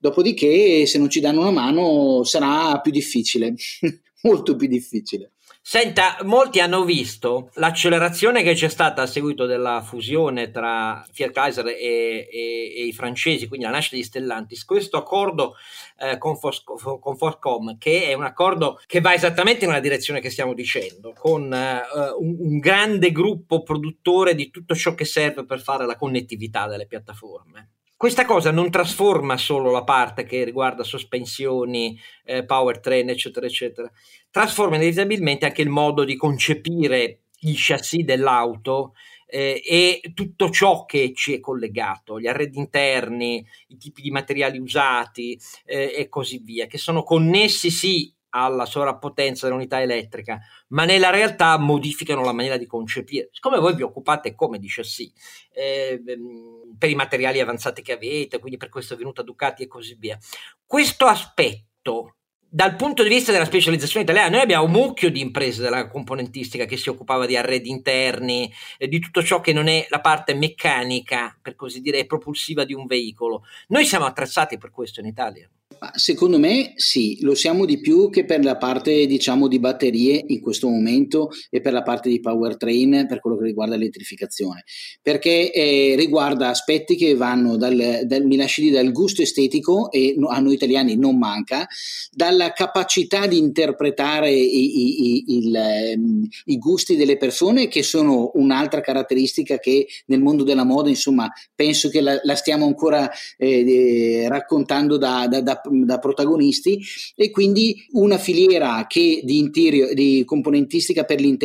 Dopodiché, se non ci danno una mano, sarà più difficile, [LAUGHS] molto più difficile.
Senta, molti hanno visto l'accelerazione che c'è stata a seguito della fusione tra Fiat Chrysler e, e, e, i francesi, quindi la nascita di Stellantis, questo accordo eh, con, con Foscom, che è un accordo che va esattamente nella direzione che stiamo dicendo, con eh, un, un grande gruppo produttore di tutto ciò che serve per fare la connettività delle piattaforme. Questa cosa non trasforma solo la parte che riguarda sospensioni, eh, powertrain, eccetera, eccetera, trasforma inevitabilmente anche il modo di concepire gli chassis dell'auto eh, e tutto ciò che ci è collegato, gli arredi interni, i tipi di materiali usati eh, e così via, che sono connessi sì alla sovrappotenza dell'unità elettrica, ma nella realtà modificano la maniera di concepire. Siccome voi vi occupate come di chassis, eh, per i materiali avanzati che avete, quindi per questo è venuta Ducati e così via, questo aspetto dal punto di vista della specializzazione italiana, noi abbiamo un mucchio di imprese della componentistica che si occupava di arredi interni, eh, di tutto ciò che non è la parte meccanica, per così dire, propulsiva di un veicolo. Noi siamo attrezzati per questo in Italia.
Secondo me sì, lo siamo di più che per la parte diciamo di batterie in questo momento e per la parte di powertrain per quello che riguarda l'elettrificazione, perché eh, riguarda aspetti che vanno dal, dal, mi lasci dire, dal gusto estetico e a noi italiani non manca, dalla capacità di interpretare i, i, i, il, ehm, i gusti delle persone che sono un'altra caratteristica che nel mondo della moda insomma penso che la, la stiamo ancora eh, raccontando da, da, da da protagonisti e quindi una filiera che di, interior, di componentistica per l'interno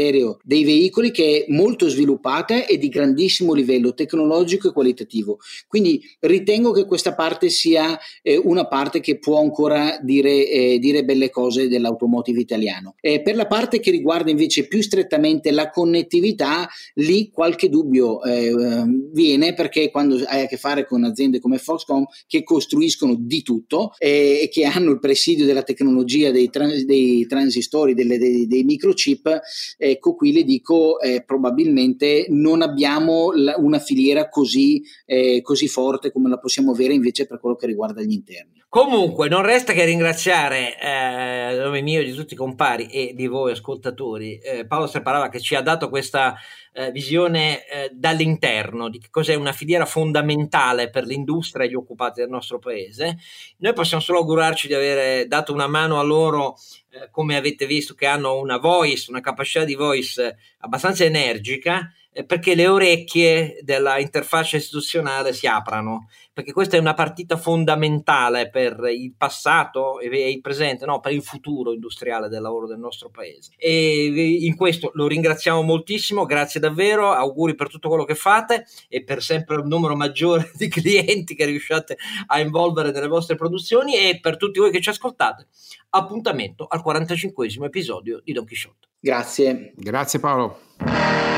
dei veicoli che è molto sviluppata e di grandissimo livello tecnologico e qualitativo. Quindi ritengo che questa parte sia eh, una parte che può ancora dire, eh, dire belle cose dell'automotive italiano. Eh, per la parte che riguarda invece più strettamente la connettività, lì qualche dubbio eh, viene perché quando hai a che fare con aziende come Foxconn che costruiscono di tutto, e che hanno il presidio della tecnologia dei, trans, dei transistori, delle, dei, dei, microchip, ecco qui le dico eh, probabilmente non abbiamo la, una filiera così, eh, così forte come la possiamo avere invece per quello che riguarda gli interni.
Comunque, non resta che ringraziare eh, nome mio di tutti i compari e di voi ascoltatori eh, Paolo Serparava che ci ha dato questa eh, visione eh, dall'interno di che cos'è una filiera fondamentale per l'industria e gli occupati del nostro paese. Noi possiamo solo augurarci di avere dato una mano a loro, eh, come avete visto, che hanno una voice, una capacità di voice abbastanza energica perché le orecchie della interfaccia istituzionale si aprano, perché questa è una partita fondamentale per il passato e il presente, no, per il futuro industriale del lavoro del nostro paese. E in questo lo ringraziamo moltissimo, grazie davvero, auguri per tutto quello che fate e per sempre un numero maggiore di clienti che riusciate a involvere nelle vostre produzioni e per tutti voi che ci ascoltate. Appuntamento al 45 episodio di Don Quixote.
Grazie.
Grazie Paolo.